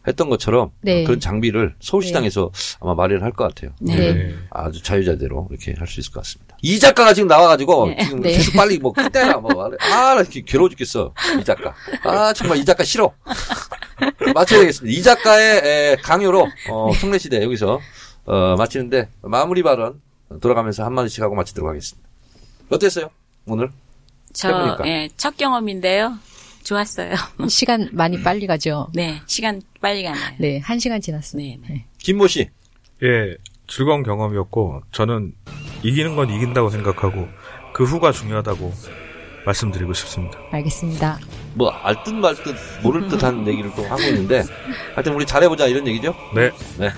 했던 것처럼 네. 어, 그런 장비를 서울시당에서 아마 마련을 할 것 같아요. 네. 네. 아주 자유자재로 이렇게 할 수 있을 것 같습니다. 이 작가가 지금 나와가지고 지금 네. 계속 빨리 뭐 끝내라 뭐 아, 나 이렇게 괴로워 죽겠어 이 작가. 아 정말 이 작가 싫어. 마쳐야 되겠습니다. 이 작가의 에, 강요로 어, 청래시대 여기서 어, 마치는데 마무리 발언 돌아가면서 한 마디씩 하고 마치도록 하겠습니다. 어땠어요 오늘? 저, 해보니까. 예, 첫 경험인데요. 좋았어요. 시간 많이 빨리 가죠. 네, 시간 빨리 가네요. 네. 한 시간 지났어요. 네, 네. 김모 씨. 예, 즐거운 경험이었고 저는 이기는 건 이긴다고 생각하고 그 후가 중요하다고 말씀드리고 싶습니다. 알겠습니다. 뭐 알듯 말듯 모를 듯 한 얘기를 또 하고 있는데 하여튼 우리 잘해보자 이런 얘기죠? 네. 네.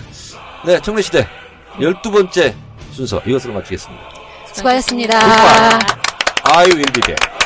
네, 청래시대 12번째 순서 이것으로 마치겠습니다. 수고하셨습니다. I will be back.